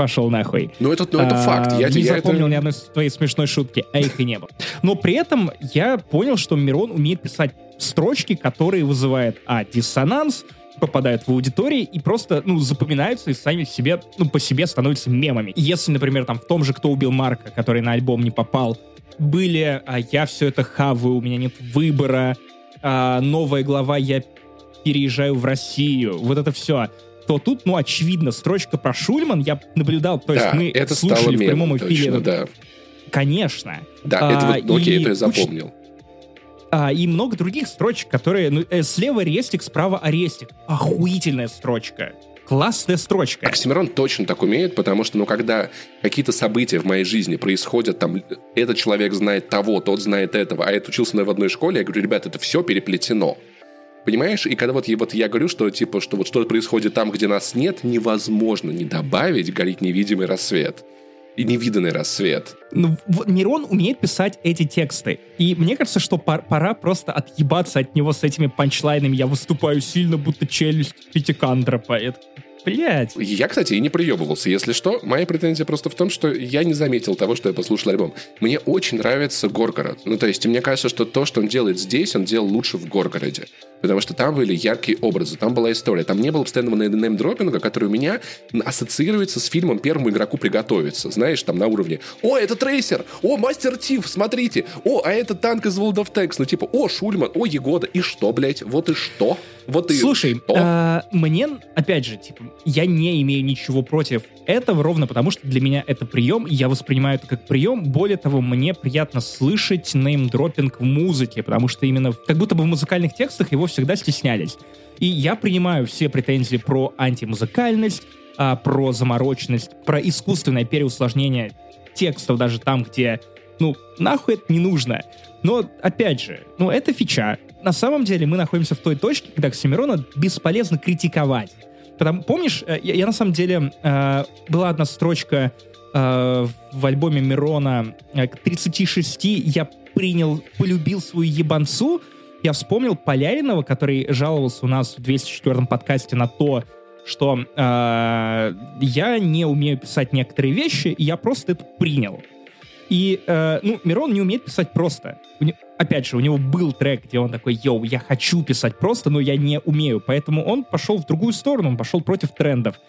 пошел нахуй. Ну, это, ну, это а, факт. Я, не я запомнил это... ни одной твоей смешной шутки, а их и не было. Но при этом я понял, что Мирон умеет писать строчки, которые вызывают, а, диссонанс, попадают в аудитории и просто, ну, запоминаются и сами себе, ну, по себе становятся мемами. Если, например, там в том же «Кто убил Марка», который на альбом не попал, были а «Я все это хаваю, у меня нет выбора», а, «Новая глава, я переезжаю в Россию», вот это все то тут, ну, очевидно, строчка про Шульман я наблюдал, то есть да, мы это слушали в прямом эфире. Точно, да. Конечно. Да, а, это вот, ну, окей, это я запомнил. А, и много других строчек, которые... Ну, э, слева рестик, справа арестик. Охуительная строчка классная строчка. Оксимирон точно так умеет, потому что, ну, когда какие-то события в моей жизни происходят, там, этот человек знает того, тот знает этого, а я учился в одной школе, я говорю, ребят, это все переплетено. Понимаешь? И когда вот, я, вот я говорю, что типа, что вот что происходит там, где нас нет, невозможно не добавить горит невидимый рассвет невиданный рассвет. Ну, Нерон умеет писать эти тексты. И мне кажется, что пора просто отъебаться от него с этими панчлайнами. Я выступаю сильно, будто челюсть пятикантропа. Это Блять. Я, кстати, и не приебывался. Если что, моя претензия просто в том, что я не заметил того, что я послушал альбом. Мне очень нравится Горгород. Ну, то есть, мне кажется, что то, что он делает здесь, он делал лучше в Горгороде. Потому что там были яркие образы, там была история. Там не было постоянного неймдропинга, который у меня ассоциируется с фильмом «Первому игроку приготовиться». Знаешь, там на уровне «О, это Трейсер! О, Мастер Тиф, смотрите! О, а это танк из World of Tanks!» Ну, типа «О, Шульман! О, Егода!» И что, блядь? Вот и что? Вот и Слушай? А, мне, опять же, типа, я не имею ничего против этого, ровно потому что для меня это прием, я воспринимаю это как прием. Более того, мне приятно слышать неймдропинг в музыке, потому что именно как будто бы в музыкальных текстах его всегда стеснялись. И я принимаю все претензии про антимузыкальность, а, про замороченность, про искусственное переусложнение текстов даже там, где, ну, нахуй это не нужно. Но, опять же, ну, это фича. На самом деле мы находимся в той точке, когда Оксимирона бесполезно критиковать. Потому, помнишь, э, я, я на самом деле... Э, была одна строчка э, в альбоме Мирона э, к 36 я принял, полюбил свою ебанцу. Я вспомнил Поляринова, который жаловался у нас в 204-м подкасте на то, что э, я не умею писать некоторые вещи, и я просто это принял. И, э, ну, Мирон не умеет писать просто. Не... Опять же, у него был трек, где он такой, йоу, я хочу писать просто, но я не умею. Поэтому он пошел в другую сторону, он пошел против трендов.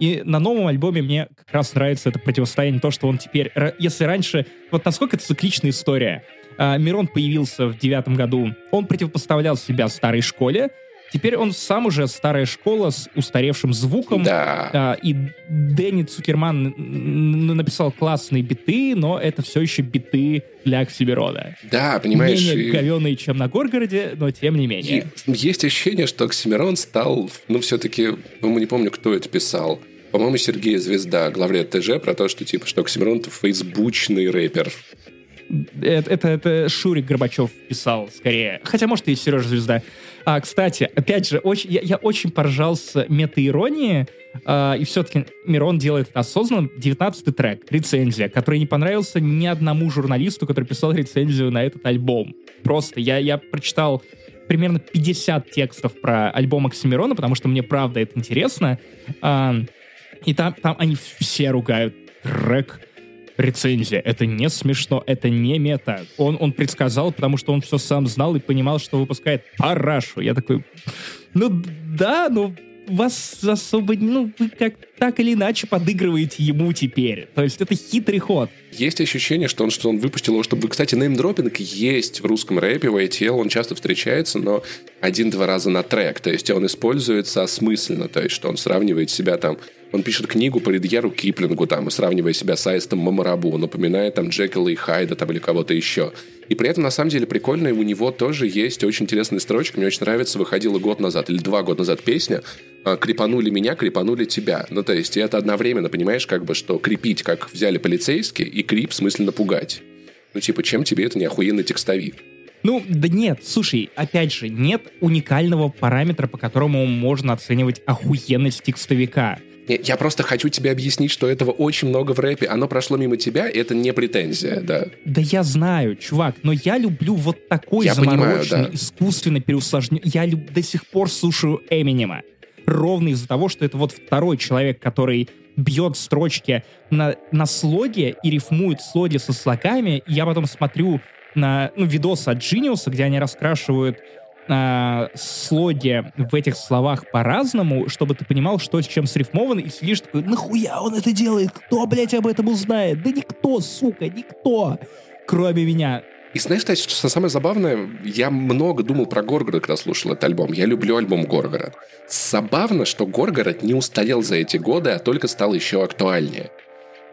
И на новом альбоме мне как раз нравится это противостояние, то, что он теперь... Если раньше... Вот насколько это цикличная история. Э, Мирон появился в девятом году, он противопоставлял себя старой школе, теперь он сам уже старая школа с устаревшим звуком. Да. А, и Дэнни Цукерман написал классные биты, но это все еще биты для Оксимирона. Да, понимаешь. Менее и... говеные, чем на Горгороде, но тем не менее. И есть ощущение, что Оксимирон стал, ну, все-таки, ну, не помню, кто это писал. По-моему, Сергей Звезда, главред ТЖ, про то, что типа, что Оксимирон это фейсбучный рэпер. Это, это, это Шурик Горбачев писал скорее. Хотя, может, и Сережа Звезда. А, кстати, опять же, очень, я, я очень поржал с метаиронии, а, и все-таки Мирон делает это осознанно. 19 трек, рецензия, который не понравился ни одному журналисту, который писал рецензию на этот альбом. Просто я, я прочитал примерно 50 текстов про альбом Оксимирона, потому что мне правда это интересно. А, и там, там они все ругают трек рецензия. Это не смешно, это не мета. Он, он предсказал, потому что он все сам знал и понимал, что выпускает парашу. Я такой, ну да, ну вас особо, ну, вы как так или иначе подыгрываете ему теперь. То есть это хитрый ход. Есть ощущение, что он, что он выпустил его, чтобы... Кстати, неймдропинг есть в русском рэпе, в ITL, он часто встречается, но один-два раза на трек. То есть он используется осмысленно, то есть что он сравнивает себя там... Он пишет книгу по Ридьяру Киплингу, там, сравнивая себя с Аистом Мамарабу, он упоминает там Джекила и Хайда там, или кого-то еще. И при этом, на самом деле, прикольно, у него тоже есть очень интересная строчка. Мне очень нравится, выходила год назад или два года назад песня а, «Крепанули меня, крепанули тебя». Ну, то есть, это одновременно, понимаешь, как бы, что крепить, как взяли полицейские, и крип в смысле напугать. Ну, типа, чем тебе это не охуенный текстовик? Ну, да нет, слушай, опять же, нет уникального параметра, по которому можно оценивать охуенность текстовика. Я просто хочу тебе объяснить, что этого очень много в рэпе. Оно прошло мимо тебя, и это не претензия, да. Да я знаю, чувак, но я люблю вот такой я замороченный, понимаю, да. искусственно переусложненный. Я люб... до сих пор слушаю Эминема. Ровно из-за того, что это вот второй человек, который бьет строчки на, на слоге и рифмует слоги со слогами. И я потом смотрю на ну, видос от Genius, где они раскрашивают э, слоги в этих словах по-разному, чтобы ты понимал, что с чем срифмовано, и сидишь такой, нахуя он это делает? Кто, блядь, об этом узнает? Да никто, сука, никто, кроме меня. И знаешь, кстати, что самое забавное, я много думал про Горгород, когда слушал этот альбом. Я люблю альбом Горгород. Забавно, что Горгород не устарел за эти годы, а только стал еще актуальнее.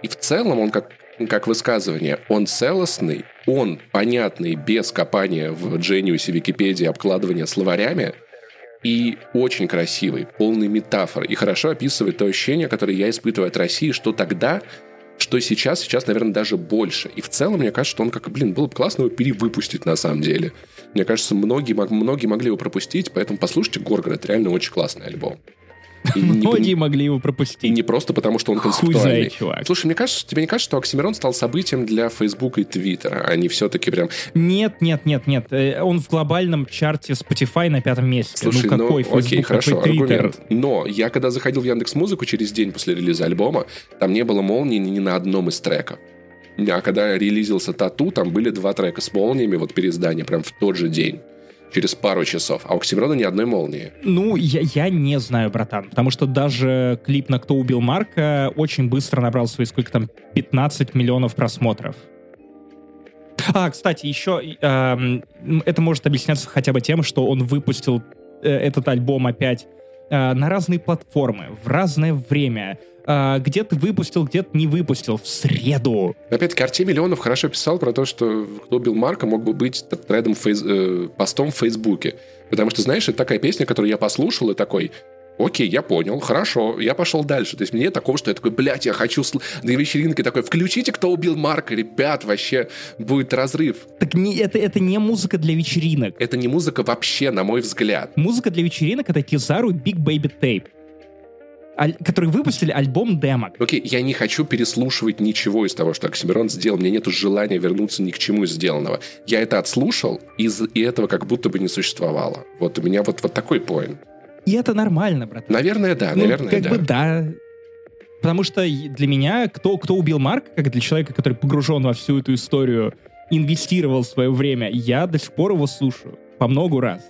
И в целом он как как высказывание, он целостный, он понятный, без копания в Genius, Википедии, обкладывания словарями, и очень красивый, полный метафор, и хорошо описывает то ощущение, которое я испытываю от России, что тогда, что сейчас, сейчас, наверное, даже больше. И в целом, мне кажется, что он как, блин, было бы классно его перевыпустить на самом деле. Мне кажется, многие, многие могли его пропустить, поэтому послушайте Горгород, реально очень классный альбом. Многие могли его пропустить. И не просто потому, что он концептуальный. чувак. Слушай, мне кажется, тебе не кажется, что Оксимирон стал событием для Фейсбука и Твиттера? Они все-таки прям... Нет, нет, нет, нет. Э, он в глобальном чарте Spotify на пятом месте. Ну, Слушай, ну какой ну, окей, хорошо, какой аргумент. Но я когда заходил в Яндекс Музыку через день после релиза альбома, там не было молнии ни на одном из треков. А когда релизился Тату, там были два трека с молниями, вот переиздание, прям в тот же день через пару часов, а у Оксимирона ни одной молнии. Ну, я, я не знаю, братан, потому что даже клип на «Кто убил Марка» очень быстро набрал свои, сколько там, 15 миллионов просмотров. А, кстати, еще э, это может объясняться хотя бы тем, что он выпустил э, этот альбом опять э, на разные платформы, в разное время э, где ты выпустил, где ты не выпустил, в среду. Опять-таки, Артем Миллионов хорошо писал про то, что кто убил Марка мог бы быть трендом фейс, э, постом в Фейсбуке. Потому что, знаешь, это такая песня, которую я послушал и такой, Окей, я понял, хорошо, я пошел дальше. То есть мне такого, что я такой, блядь, я хочу сл... на вечеринке такой, включите, кто убил Марка, ребят, вообще будет разрыв. Так не, это, это не музыка для вечеринок. Это не музыка вообще, на мой взгляд. Музыка для вечеринок — это Кизару Big Baby Tape которые выпустили альбом демок. Окей, okay, я не хочу переслушивать ничего из того, что Оксимирон сделал. Мне нет желания вернуться ни к чему из сделанного. Я это отслушал, и, и этого как будто бы не существовало. Вот у меня вот, вот такой поинт. И это нормально, брат. Наверное, да, ну, наверное, как да. бы да. Потому что для меня, кто, кто убил Марка, как для человека, который погружен во всю эту историю, инвестировал свое время, я до сих пор его слушаю по много раз.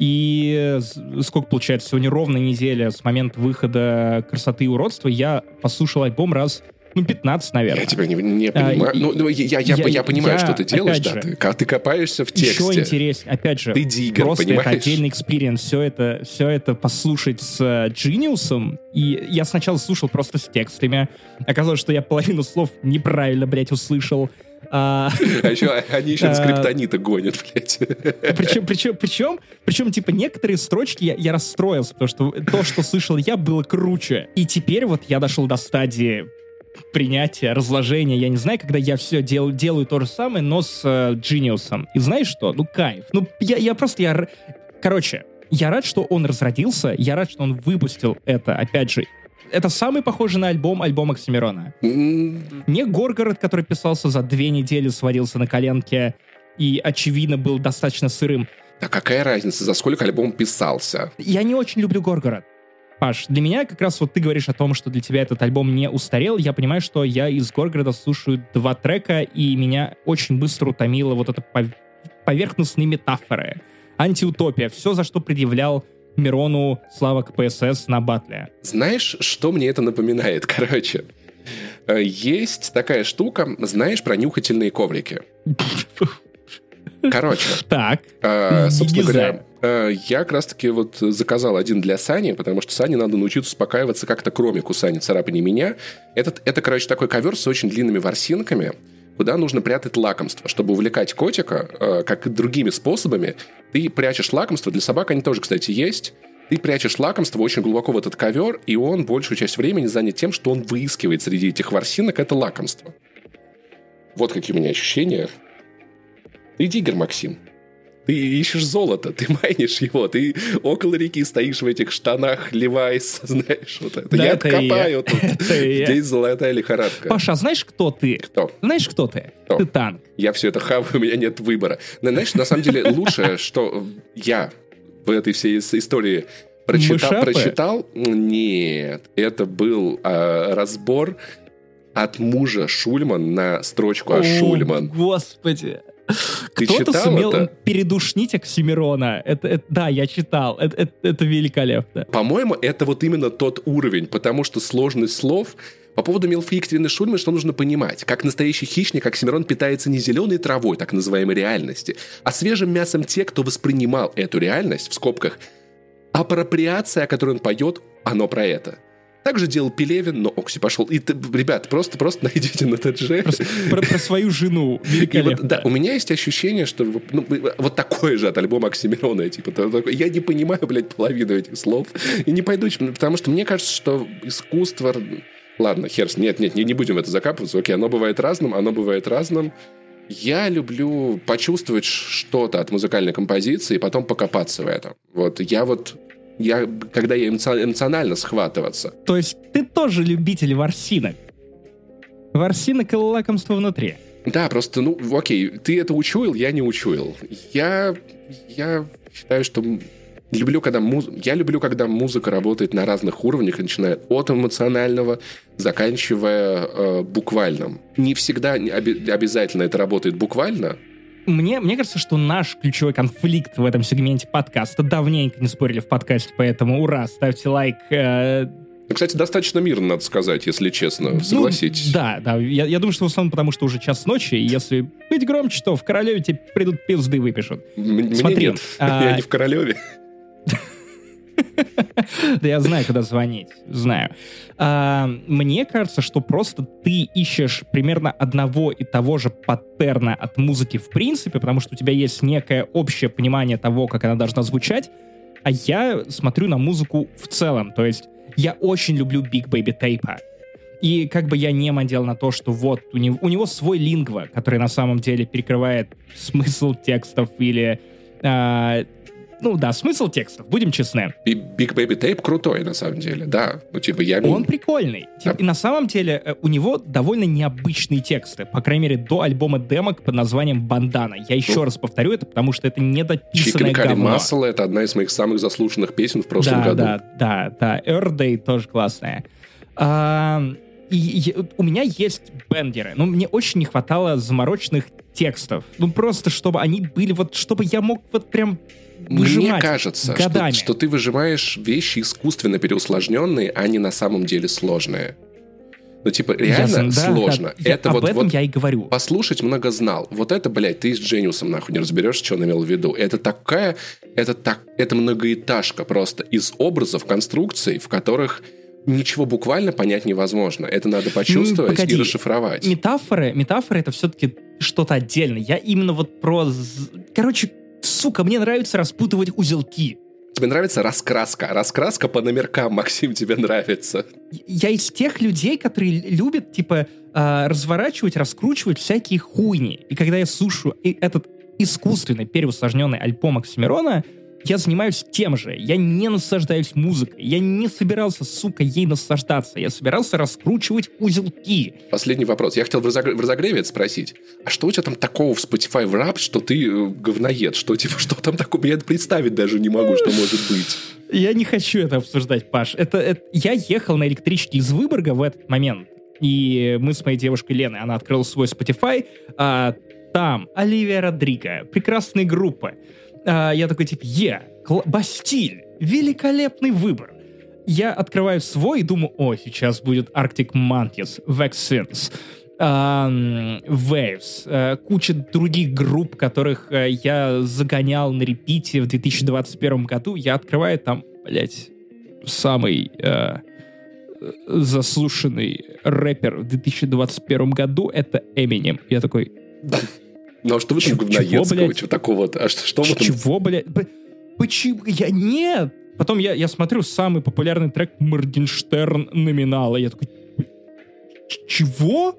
И сколько получается? Сегодня ровно неделя с момента выхода «Красоты и уродства» я послушал альбом раз Ну, 15, наверное. Я тебя не, не а, понимаю. А, ну, ну, я, я, я, я понимаю, я, что ты делаешь, да. Же, ты, ты копаешься в тексте. Еще интереснее, опять же, ты диггер, просто понимаешь? это отдельный experience. Все это, все это послушать с э, И я сначала слушал просто с текстами. Оказалось, что я половину слов неправильно, блядь, услышал. А, а еще <laughs> они еще скриптонита гонят, блядь. Причем, причем, причем, причем, типа, некоторые строчки я, я расстроился, потому что то, что слышал я, было круче. И теперь вот я дошел до стадии принятия, разложения. Я не знаю, когда я все дел, делаю то же самое, но с э. И знаешь что? Ну, кайф. Ну, я, я просто... Я... Короче, я рад, что он разродился, я рад, что он выпустил это, опять же, это самый похожий на альбом альбом Оксимирона. Не Горгород, который писался за две недели, сварился на коленке и, очевидно, был достаточно сырым. А какая разница, за сколько альбом писался? Я не очень люблю Горгород. Паш, для меня как раз вот ты говоришь о том, что для тебя этот альбом не устарел. Я понимаю, что я из Горгорода слушаю два трека, и меня очень быстро утомило вот это поверхностные метафоры. Антиутопия. Все, за что предъявлял Мирону Слава КПСС на батле. Знаешь, что мне это напоминает? <laughs> Короче, э, есть такая штука, знаешь про нюхательные коврики? Короче. <laughs> Так. Э, собственно говоря, э, я как раз-таки вот заказал один для Сани, потому что Сане надо научиться успокаиваться как-то кроме кусания царапания меня. Этот, это, короче, такой ковер с очень длинными ворсинками, куда нужно прятать лакомство. Чтобы увлекать котика, э, как и другими способами, ты прячешь лакомство. Для собак они тоже, кстати, есть. Ты прячешь лакомство очень глубоко в этот ковер, и он большую часть времени занят тем, что он выискивает среди этих ворсинок это лакомство. Вот какие у меня ощущения. Ты диггер, Максим. Ты ищешь золото, ты <laughs> майнишь его, ты около реки стоишь в этих штанах Левайс, <laughs> знаешь, вот это. Да, я это откопаю я. <laughs> тут. Здесь золотая лихорадка. Паша, а знаешь, кто ты? Кто? Знаешь, кто ты? Кто? Ты танк. Я все это хаваю, у меня нет выбора. Но, знаешь, на самом деле лучшее, что я в этой всей истории прочитал, прочитал, нет, это был э, разбор от мужа Шульман на строчку «А Шульман». Господи. <laughs> Кто-то сумел это? передушнить Оксимирона. Это, это, да, я читал. Это, это, это великолепно. По-моему, это вот именно тот уровень, потому что сложность слов по поводу Мелфиктвины Шульман, что нужно понимать? Как настоящий хищник, Оксимирон питается не зеленой травой, так называемой реальности, а свежим мясом тех, кто воспринимал эту реальность, в скобках, апроприация, о которой он поет, оно про это. Также делал Пелевин, но Окси пошел. И, ты, ребят, просто, просто <laughs> найдите на ТДЖ. Про, про, свою жену. Вот, да, у меня есть ощущение, что ну, вот такое же от альбома Оксимирона. Типа, я не понимаю, блядь, половину этих слов. И не пойду, потому что мне кажется, что искусство... Ладно, хер Нет, нет, не, не будем в это закапываться. Окей, оно бывает разным, оно бывает разным. Я люблю почувствовать что-то от музыкальной композиции и потом покопаться в этом. Вот я вот я, когда я эмоционально схватываться. То есть ты тоже любитель ворсинок? Ворсинок и лакомства внутри? Да, просто, ну, окей, ты это учуял, я не учуял. Я, я считаю, что люблю, когда муз... я люблю, когда музыка работает на разных уровнях, начиная от эмоционального, заканчивая э, буквальным. Не всегда оби- обязательно это работает буквально, мне, мне кажется, что наш ключевой конфликт в этом сегменте подкаста давненько не спорили в подкасте, поэтому ура, ставьте лайк. Э, кстати, достаточно мирно, надо сказать, если честно, ну, согласитесь. Ну, да, да. Я, я думаю, что в основном потому, что уже час ночи, и если быть громче, то в Королеве тебе придут пизды выпишут. М- Смотри. Нет. А... <laughs> Я не в Королеве. <laughs> Да я знаю, куда звонить. Знаю. А, мне кажется, что просто ты ищешь примерно одного и того же паттерна от музыки в принципе, потому что у тебя есть некое общее понимание того, как она должна звучать, а я смотрю на музыку в целом. То есть я очень люблю Big Baby Tape. И как бы я не мандел на то, что вот у него, у него свой лингва, который на самом деле перекрывает <laughs> смысл текстов или э, ну да, смысл текстов, будем честны. И Big Baby Tape крутой, на самом деле, да. Ну, типа, я... Он прикольный. Типа, И на самом деле э, у него довольно необычные тексты. По крайней мере, до альбома демок под названием «Бандана». Я еще ну, раз повторю это, потому что это недописанное Chicken говно. Muscle — это одна из моих самых заслуженных песен в прошлом да, году. Да, да, да. Earth Day тоже классная. А, и, и у меня есть бендеры, но мне очень не хватало замороченных текстов. Ну, просто чтобы они были вот, чтобы я мог вот прям мне кажется, что, что ты выжимаешь вещи искусственно переусложненные, а не на самом деле сложные. Ну, типа, реально я, сложно. Да, это я, вот, об этом вот я и говорю. Послушать много знал. Вот это, блядь, ты с Джениусом нахуй не разберешь, что он имел в виду. Это такая... Это, так, это многоэтажка просто из образов, конструкций, в которых ничего буквально понять невозможно. Это надо почувствовать Погоди. и расшифровать. Метафоры, метафоры это все-таки что-то отдельное. Я именно вот про... Короче, сука, мне нравится распутывать узелки. Тебе нравится раскраска. Раскраска по номеркам, Максим, тебе нравится. Я из тех людей, которые любят, типа, э, разворачивать, раскручивать всякие хуйни. И когда я слушаю этот искусственный переусложненный альбом Оксимирона, я занимаюсь тем же. Я не наслаждаюсь музыкой. Я не собирался, сука, ей наслаждаться. Я собирался раскручивать узелки. Последний вопрос. Я хотел в, разогр... в разогреве спросить. А что у тебя там такого в Spotify в рап, что ты э, говноед? Что, типа, что там такого? Я представить даже не могу, что может быть. Я не хочу это обсуждать, Паш. Это, это... Я ехал на электричке из Выборга в этот момент. И мы с моей девушкой Леной, она открыла свой Spotify, а там Оливия Родриго, прекрасные группы а, я такой, типа, е, Бастиль, великолепный выбор. Я открываю свой и думаю, о, сейчас будет Arctic Monkeys, Vaccines, um, Waves, uh, куча других групп, которых uh, я загонял на репите в 2021 году. Я открываю там, блядь, самый uh, заслушанный рэпер в 2021 году — это Eminem. Я такой, ну а что в этом говноедского, чего такого-то? А что, что в этом? Чего, блядь? Почему? Я... Нет! Потом я, я смотрю самый популярный трек Моргенштерн номинала. Я такой, чего?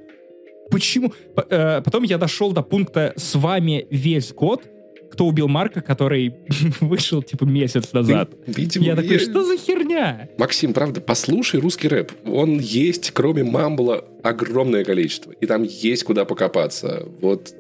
Почему? Э, потом я дошел до пункта «С вами весь год», кто убил Марка, который <laughs> вышел, типа, месяц назад. Видимо, я такой, что за херня? Максим, правда, послушай русский рэп. Он есть, кроме Мамбла, огромное количество. И там есть куда покопаться. Вот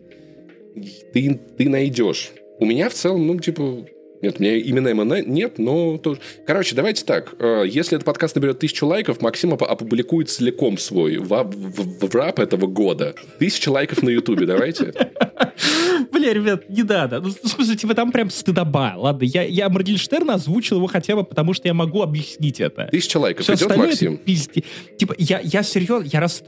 ты, ты найдешь. У меня в целом, ну, типа, нет, у меня именно МН нет, но тоже... Короче, давайте так. Э, если этот подкаст наберет тысячу лайков, Максим опубликует целиком свой в, в, в рап этого года. Тысяча лайков на Ютубе, давайте. <laughs> <laughs> Бля, ребят, не надо. Ну, в смысле, типа, там прям стыдоба. Ладно, я, я Моргенштерна озвучил его хотя бы потому, что я могу объяснить это. Тысяча лайков Все идет, Максим? Пизди. Типа, я, я серьезно, я рас...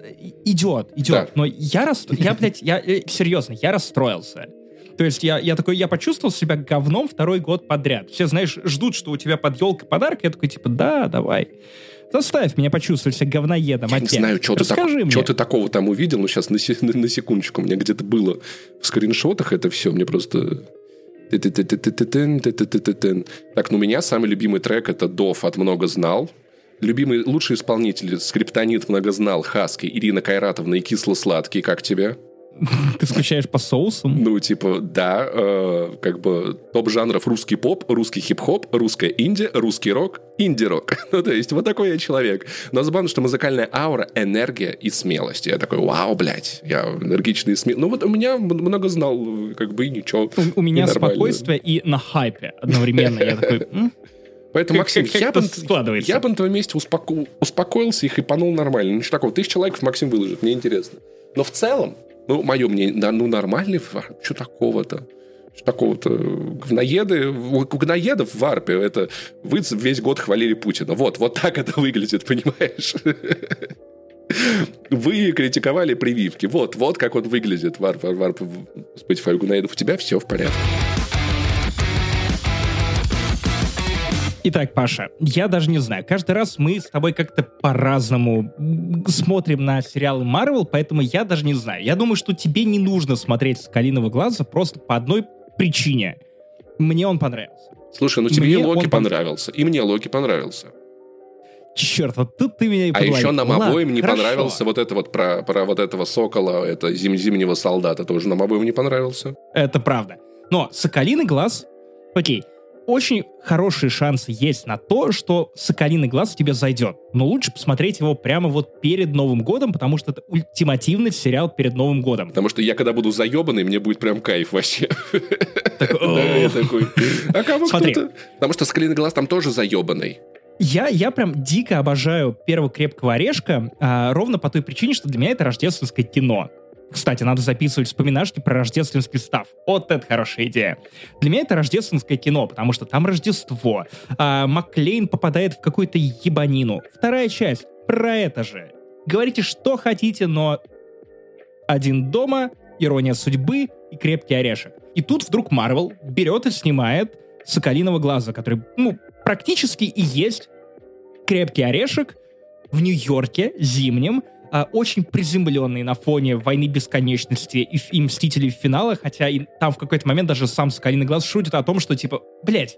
Идет, идет. Да. Но я, рас... я, блядь, я, э, серьезно, я расстроился. То есть я, я такой, я почувствовал себя говном второй год подряд. Все, знаешь, ждут, что у тебя под елкой подарок. Я такой, типа, да, давай. Заставь меня почувствовать себя говноедом. Я опять. не знаю, что ты, так, мне. что ты такого там увидел. Ну, сейчас на, на, на секундочку. У меня где-то было в скриншотах это все. Мне просто... Так, ну, у меня самый любимый трек это Дов от «Много знал». Любимый, лучший исполнитель скриптонит «Много знал» Хаски, Ирина Кайратовна и «Кисло-сладкий». Как тебе? <laughs> Ты скучаешь по соусам? Ну, типа, да, э, как бы топ жанров русский поп, русский хип-хоп, русская инди, русский рок, инди-рок. <laughs> ну, то есть, вот такой я человек. Но забавно, что музыкальная аура, энергия и смелость. Я такой, вау, блядь, я энергичный и смелый. Ну, вот у меня много знал, как бы, и ничего. У, у меня спокойствие и на хайпе одновременно. Я такой, <laughs> Поэтому, Максим, я бы, я бы на твоем месте успоко... успокоился и хайпанул нормально. Ничего такого. Тысяча лайков Максим выложит, мне интересно. Но в целом, ну, мое мнение, да, ну, нормальный варп, что такого-то? Что такого-то? Говноеды, у говноедов в варпе это вы весь год хвалили Путина. Вот, вот так это выглядит, понимаешь? Вы критиковали прививки. Вот, вот как он выглядит. Варп, варп, варп, Spotify говноедов. У тебя все в порядке. Итак, Паша, я даже не знаю. Каждый раз мы с тобой как-то по-разному смотрим на сериалы Марвел, поэтому я даже не знаю. Я думаю, что тебе не нужно смотреть «Скалиного глаза» просто по одной причине. Мне он понравился. Слушай, ну тебе мне Локи понравился, и мне Локи понравился. Черт, вот тут ты меня и А еще нам Ладно, обоим не хорошо. понравился вот это вот про, про вот этого сокола, это зим, зимнего солдата, тоже нам обоим не понравился. Это правда. Но «Соколиный глаз», окей, очень хорошие шансы есть на то, что «Соколиный глаз» тебе зайдет. Но лучше посмотреть его прямо вот перед Новым годом, потому что это ультимативный сериал перед Новым годом. Потому что я когда буду заебанный, мне будет прям кайф вообще. <laughs> а кого кто-то... Потому что «Соколиный глаз» там тоже заебанный. Я, я прям дико обожаю первого крепкого орешка, а, ровно по той причине, что для меня это рождественское кино. Кстати, надо записывать вспоминашки про рождественский став. Вот это хорошая идея. Для меня это рождественское кино, потому что там Рождество. А Маклейн попадает в какую-то ебанину. Вторая часть про это же. говорите, что хотите, но один дома, ирония судьбы и крепкий орешек. И тут вдруг Марвел берет и снимает Соколиного глаза, который, ну, практически и есть крепкий орешек в Нью-Йорке зимнем, а, очень приземленный на фоне войны бесконечности и, и Мстителей в финалах, хотя и там в какой-то момент даже сам Соколиный глаз шутит о том, что типа, блять,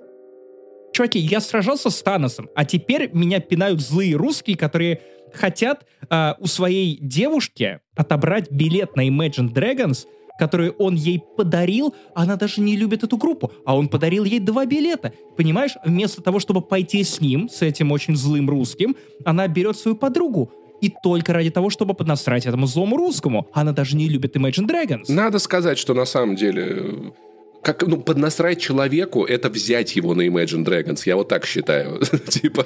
чуваки, я сражался с Таносом, а теперь меня пинают злые русские, которые хотят э, у своей девушки отобрать билет на Imagine Dragons, который он ей подарил, она даже не любит эту группу, а он подарил ей два билета. Понимаешь, вместо того, чтобы пойти с ним, с этим очень злым русским, она берет свою подругу, и только ради того, чтобы поднасрать этому злому русскому. Она даже не любит Imagine Dragons. Надо сказать, что на самом деле как, ну, поднасрать человеку, это взять его на Imagine Dragons. Я вот так считаю. <laughs> типа,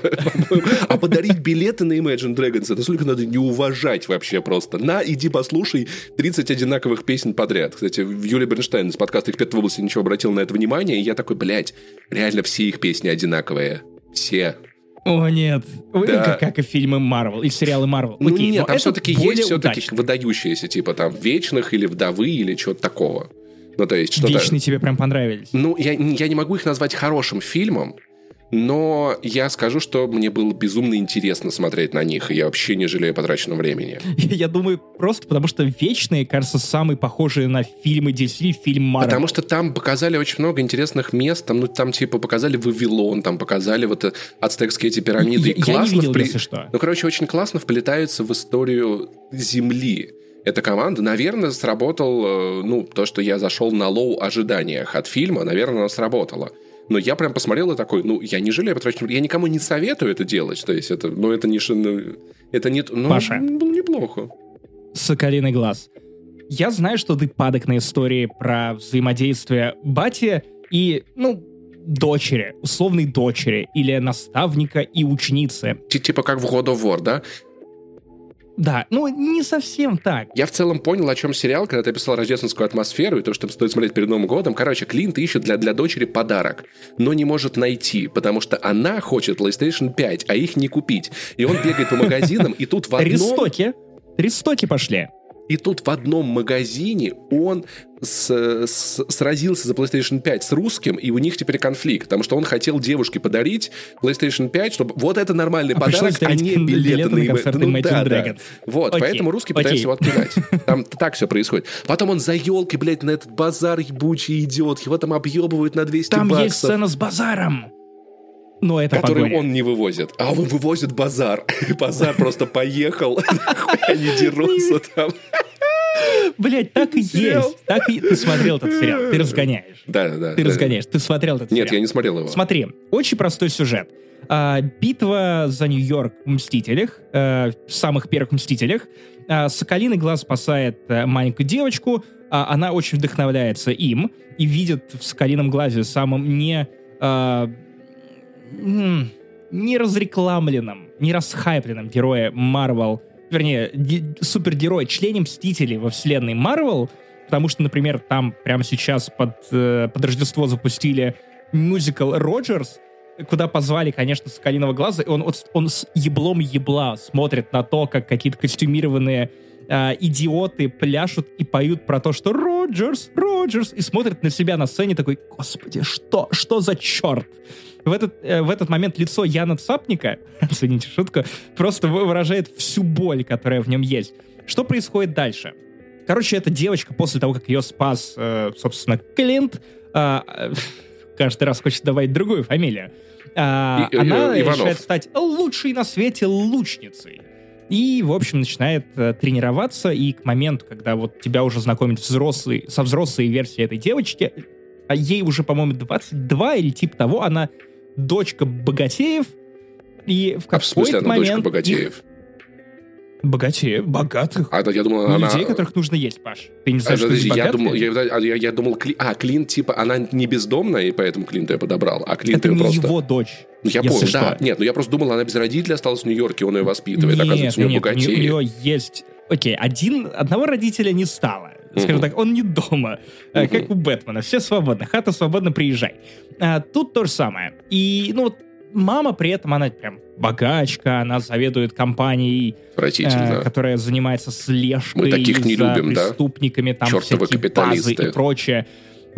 а подарить билеты на Imagine Dragons, это сколько надо не уважать вообще просто. На, иди послушай 30 одинаковых песен подряд. Кстати, Юлия Бернштейн из подкаста «Эксперт в области» ничего обратил на это внимание, и я такой, блядь, реально все их песни одинаковые. Все. О, нет. Да. Как, как и фильмы Марвел, и сериалы Марвел. Ну, Окей, нет, там все-таки есть все-таки выдающиеся, типа там «Вечных» или «Вдовы» или что-то такого. Ну, то есть что-то... Вечные тебе прям понравились. Ну, я, я не могу их назвать хорошим фильмом, но я скажу, что мне было безумно интересно смотреть на них, и я вообще не жалею потраченного времени. <laughs> Я думаю, просто потому что «Вечные», кажется, самые похожие на фильмы DC, фильм Marvel. Потому что там показали очень много интересных мест, там, ну, там типа показали Вавилон, там показали вот э, ацтекские эти пирамиды. Я, и классно я не видел, впли... если что. Ну, короче, очень классно вплетаются в историю Земли эта команда, наверное, сработал, э, ну, то, что я зашел на low ожиданиях от фильма, наверное, оно сработало. Но я прям посмотрел и такой, ну, я не жалею потраченного Я никому не советую это делать. То есть это, ну, это не... Ну, это не... Ну, Паша. было неплохо. Соколиный глаз. Я знаю, что ты падок на истории про взаимодействие бати и, ну, дочери, условной дочери, или наставника и ученицы. Типа как в God of War, да? Да, ну не совсем так. Я в целом понял, о чем сериал, когда ты описал рождественскую атмосферу и то, что стоит смотреть перед Новым годом. Короче, Клинт ищет для, для дочери подарок, но не может найти, потому что она хочет PlayStation 5, а их не купить. И он бегает по магазинам, и тут в одном... Ристоки. Ристоки пошли. И тут в одном магазине он с, с, сразился за PlayStation 5 с русским, и у них теперь конфликт, потому что он хотел девушке подарить PlayStation 5, чтобы вот это нормальный а подарок, а не билеты, на концерты ну, да, да. Вот, Окей. поэтому русский Окей. пытается его откидать. Там так все происходит. Потом он за елки, блядь, на этот базар ебучий идет, его там объебывают на 200 там баксов. Там есть сцена с базаром. Но это который погоня. он не вывозит. А он вывозит базар. <laughs> Базар просто поехал. <laughs> Они дерутся там. Блять, так и есть. Так и... Ты смотрел этот сериал, ты разгоняешь. Да, да. Ты разгоняешь, ты смотрел этот сериал. Нет, я не смотрел его. Смотри, очень простой сюжет. А, битва за Нью-Йорк в «Мстителях», а, в самых первых «Мстителях». А, Соколиный глаз спасает а, маленькую девочку, а, она очень вдохновляется им и видит в Соколином глазе самым не... А, не разрекламленным, не расхайпленным героя Марвел вернее, супергерой, члене Мстителей во вселенной Марвел, потому что, например, там прямо сейчас под, э, под Рождество запустили мюзикл «Роджерс», куда позвали, конечно, Соколиного глаза, и он, он, с еблом ебла смотрит на то, как какие-то костюмированные э, идиоты пляшут и поют про то, что Роджерс, Роджерс, и смотрит на себя на сцене такой, господи, что, что за черт? В этот, э, в этот момент лицо Яна Цапника, <laughs> оцените шутку, просто выражает всю боль, которая в нем есть. Что происходит дальше? Короче, эта девочка после того, как ее спас, э, собственно, Клинт, э, <laughs> каждый раз хочет добавить другую фамилию, э, и, она Иванов. решает стать лучшей на свете лучницей. И, в общем, начинает э, тренироваться, и к моменту, когда вот тебя уже знакомят взрослый, со взрослой версией этой девочки, а ей уже, по-моему, 22 или типа того, она дочка богатеев, и в какой-то а в смысле она момент... дочка богатеев? Их... Богатеев, богатых. А, да, я думал, ну, она... людей, которых нужно есть, Паш. Ты не знаешь, а, что подожди, я думал, я, я, я думал, Кли... а, Клинт, типа, она не бездомная, и поэтому Клинта я подобрал, а Клинт Это просто... его дочь. Ну, я помню, да. Нет, ну я просто думал, она без родителей осталась в Нью-Йорке, он ее воспитывает. Нет, Оказывается, у нее нет, богатее. У нее есть... Окей, один, одного родителя не стало. Скажем так, он не дома, угу. как у Бэтмена. Все свободно, хата свободно, приезжай. А, тут то же самое. И, ну, вот мама при этом, она прям богачка, она заведует компанией, э, которая занимается слежкой Мы таких не за любим, преступниками, да? там Чертовы всякие базы и прочее.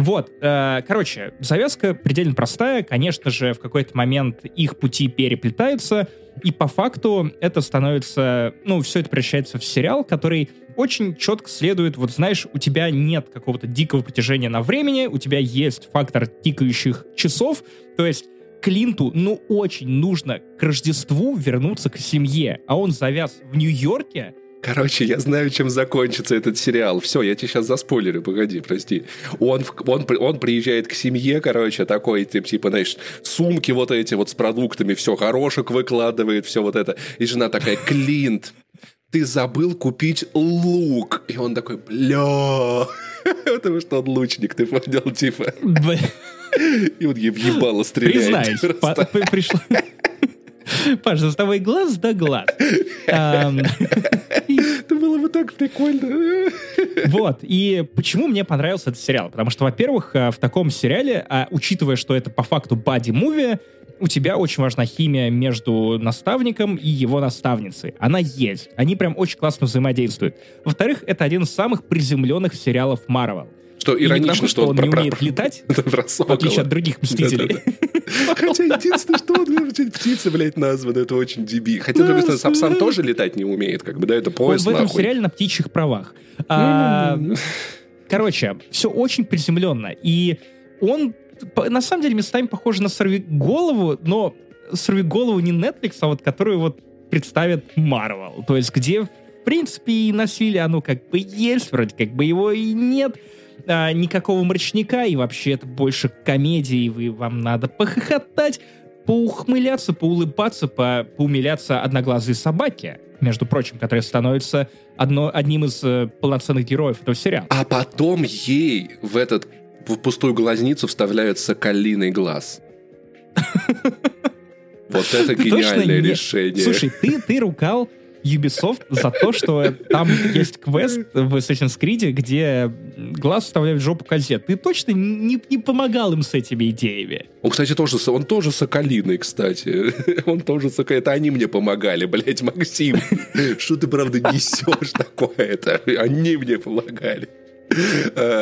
Вот, э, короче, завязка предельно простая. Конечно же, в какой-то момент их пути переплетаются, и по факту это становится, ну, все это превращается в сериал, который очень четко следует, вот знаешь, у тебя нет какого-то дикого протяжения на времени, у тебя есть фактор тикающих часов, то есть Клинту, ну, очень нужно к Рождеству вернуться к семье, а он завяз в Нью-Йорке, Короче, я знаю, чем закончится этот сериал. Все, я тебе сейчас заспойлерю, погоди, прости. Он, он, он приезжает к семье, короче, такой, типа, типа, знаешь, сумки вот эти вот с продуктами, все хорошек выкладывает, все вот это. И жена такая, Клинт, ты забыл купить лук. И он такой, бля, <laughs> потому что он лучник, ты понял, типа. И вот ей въебало стреляет. Признаюсь, пришло... Паш, за тобой глаз да глаз. Это было бы так прикольно. Вот. И почему мне понравился этот сериал? Потому что, во-первых, э, в таком сериале, а учитывая, что это по факту бади-муви, у тебя очень важна химия между наставником и его наставницей. Она есть. Они прям очень классно взаимодействуют. Во-вторых, это один из самых приземленных сериалов Марвел. Что иронично, потому, что, он, он не умеет <laughs> про... летать, в отличие от других Мстителей. <laughs> Хотя единственное, что он птицы, блядь, названы, это очень деби. Хотя, другой стороны, Сапсан тоже летать не умеет, как бы, да, это поезд, Он в этом сериале на птичьих правах. А, короче, все очень приземленно. И он, на самом деле, местами похож на голову, но голову не Netflix, а вот которую вот представит Marvel. То есть, где, в принципе, и насилие, оно как бы есть, вроде как бы его и нет а, никакого мрачника, и вообще это больше комедии, вы, вам надо похохотать, поухмыляться, поулыбаться, по, поумиляться одноглазые собаки, между прочим, которые становятся одно, одним из э, полноценных героев этого сериала. А потом ей в этот в пустую глазницу вставляют соколиный глаз. <laughs> Вот это гениальное решение. Слушай, ты, ты ругал Ubisoft за то, что там есть квест в Assassin's Creed, где глаз вставляет в жопу козе. Ты точно не, не помогал им с этими идеями? Он, кстати, тоже, он тоже соколиный, кстати. <laughs> Он тоже соколиный. Это они мне помогали, блядь, Максим. <laughs> Что ты, правда, несешь такое-то? Они мне помогали.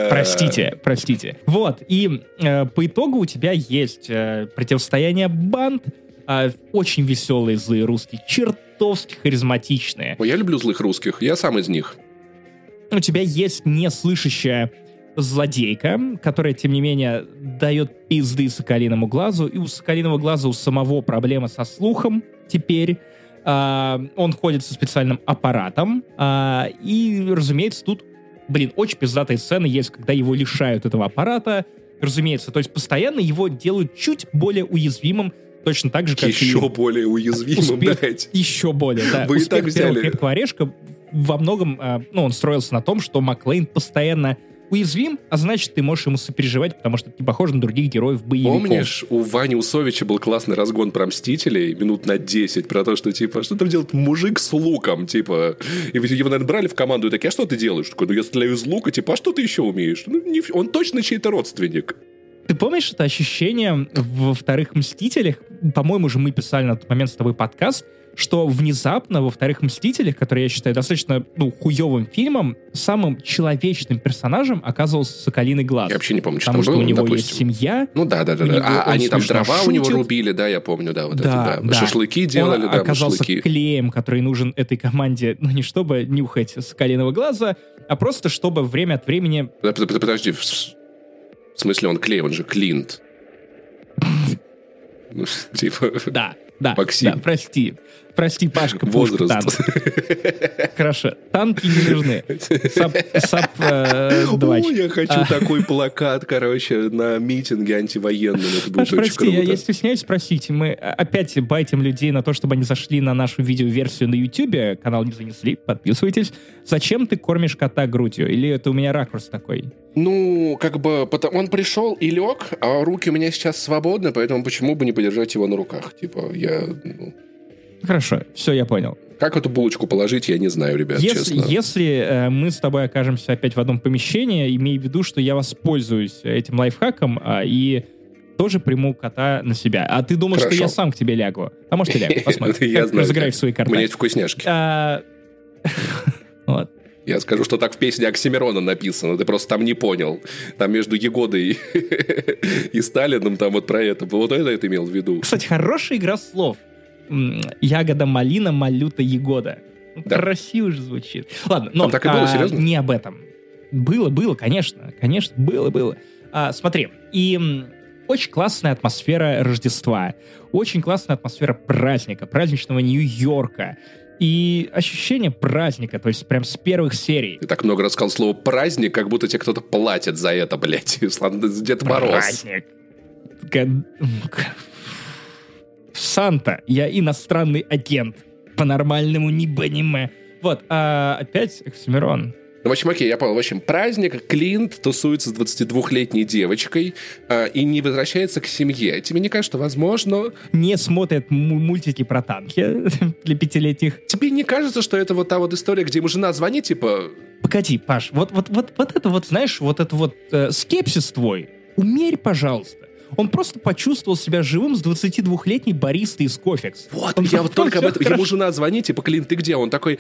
Простите, простите. Вот, и э, по итогу у тебя есть э, противостояние банд, э, очень веселые злые русские, черт чертовски харизматичные. Ой, я люблю злых русских, я сам из них. У тебя есть неслышащая злодейка, которая, тем не менее, дает пизды Соколиному глазу, и у Соколиного глаза у самого проблема со слухом теперь. А, он ходит со специальным аппаратом, а, и, разумеется, тут, блин, очень пиздатые сцены есть, когда его лишают этого аппарата, разумеется, то есть постоянно его делают чуть более уязвимым Точно так же, как Еще и более уязвимым, успех, блядь. Еще более, да. Вы успех и так взяли. крепкого орешка во многом, э, ну, он строился на том, что Маклейн постоянно уязвим, а значит, ты можешь ему сопереживать, потому что ты похож на других героев боевиков. Помнишь, у Вани Усовича был классный разгон про Мстителей, минут на 10, про то, что, типа, что там делает мужик с луком, типа, и его, наверное, брали в команду и такие, а что ты делаешь? Такой, ну, я стреляю из лука, типа, а что ты еще умеешь? Ну, не, он точно чей-то родственник. Ты помнишь это ощущение во вторых «Мстителях»? По-моему, же мы писали на тот момент с тобой подкаст, что внезапно во вторых «Мстителях», которые я считаю достаточно ну, хуевым фильмом, самым человечным персонажем оказывался Соколиный Глаз. Я вообще не помню, что Потому что было, у него допустим. есть семья. Ну да, да, да. да. А они там дрова шутит. у него рубили, да, я помню, да, вот да, это, да. да. Шашлыки делали, Он да, оказался шашлыки. клеем, который нужен этой команде, ну не чтобы нюхать Соколиного Глаза, а просто чтобы время от времени... Подожди, в смысле, он клей, он же Клинт. <laughs> Ну, <laughs> типа... Да, да, Максим. да, прости. Прости, Пашка, Возраст. танк. Хорошо, танки не нужны. Сап, сап э, О, я хочу а. такой плакат, короче, на митинге антивоенном. Это будет Паш, очень прости, круто. я, я стесняюсь спросить. Мы опять байтим людей на то, чтобы они зашли на нашу видеоверсию на YouTube. Канал не занесли, подписывайтесь. Зачем ты кормишь кота грудью? Или это у меня ракурс такой? Ну, как бы, он пришел и лег, а руки у меня сейчас свободны, поэтому почему бы не подержать его на руках? Типа, я... Ну, Хорошо, все, я понял. Как эту булочку положить, я не знаю, ребят, если, честно. Если э, мы с тобой окажемся опять в одном помещении, имей в виду, что я воспользуюсь этим лайфхаком, э, и тоже приму кота на себя. А ты думал, что я сам к тебе лягу? А может, и лягу, <laughs> посмотрим. Я знаю. Разыграешь свои карты. У меня есть вкусняшки. А, <laughs> вот. Я скажу, что так в песне Оксимирона написано, ты просто там не понял. Там между Егодой и <laughs> Сталином там вот про это. Вот это это имел в виду. Кстати, хорошая игра слов. Ягода малина, малюта ягода. Ну, да. Красиво же звучит. Ладно, но Там так и было, а, серьезно? не об этом. Было, было, конечно. Конечно, было, было. А, смотри, и очень классная атмосфера Рождества, очень классная атмосфера праздника, праздничного Нью-Йорка. И ощущение праздника, то есть прям с первых серий. Ты так много рассказал слово «праздник», как будто тебе кто-то платит за это, блядь. <laughs> Дед Мороз. Праздник. Санта, я иностранный агент. По-нормальному не понимаю. Вот, а опять Оксимирон. Ну, в общем, окей, я понял. В общем, праздник, Клинт тусуется с 22-летней девочкой э, и не возвращается к семье. Тебе не кажется, что, возможно... Не смотрят мультики про танки <laughs> для пятилетних. Тебе не кажется, что это вот та вот история, где ему жена звонит, типа... Погоди, Паш, вот, вот, вот, вот это вот, знаешь, вот это вот э, скепсис твой, умерь, пожалуйста. Он просто почувствовал себя живым с 22-летней баристой из Кофекс. Вот, он я вот только об этом... Ему жена звонит, типа, Клин, ты где? Он такой,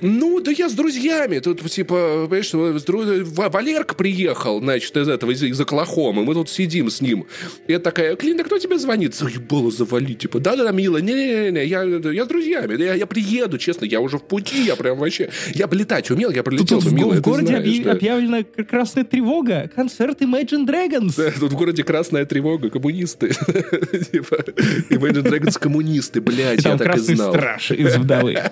ну, да я с друзьями. Тут, типа, понимаешь, Валерка приехал, значит, из этого, из, из Оклахомы. Мы тут сидим с ним. И я такая, Клин, да кто тебе звонит? Заебало завали, типа, да-да-да, мило, не-не-не, я, я с друзьями, я, я приеду, честно, я уже в пути, я прям вообще... Я бы летать умел, я прилетел, тут, мило, в, в городе знаешь, объ... да. объявлена красная тревога, концерт Imagine Dragons. Да, <laughs> тут в городе красная тревога много коммунисты. <laughs> Типа, Imagine Dragons коммунисты, блядь, я так и знал. страж из вдовы. <laughs>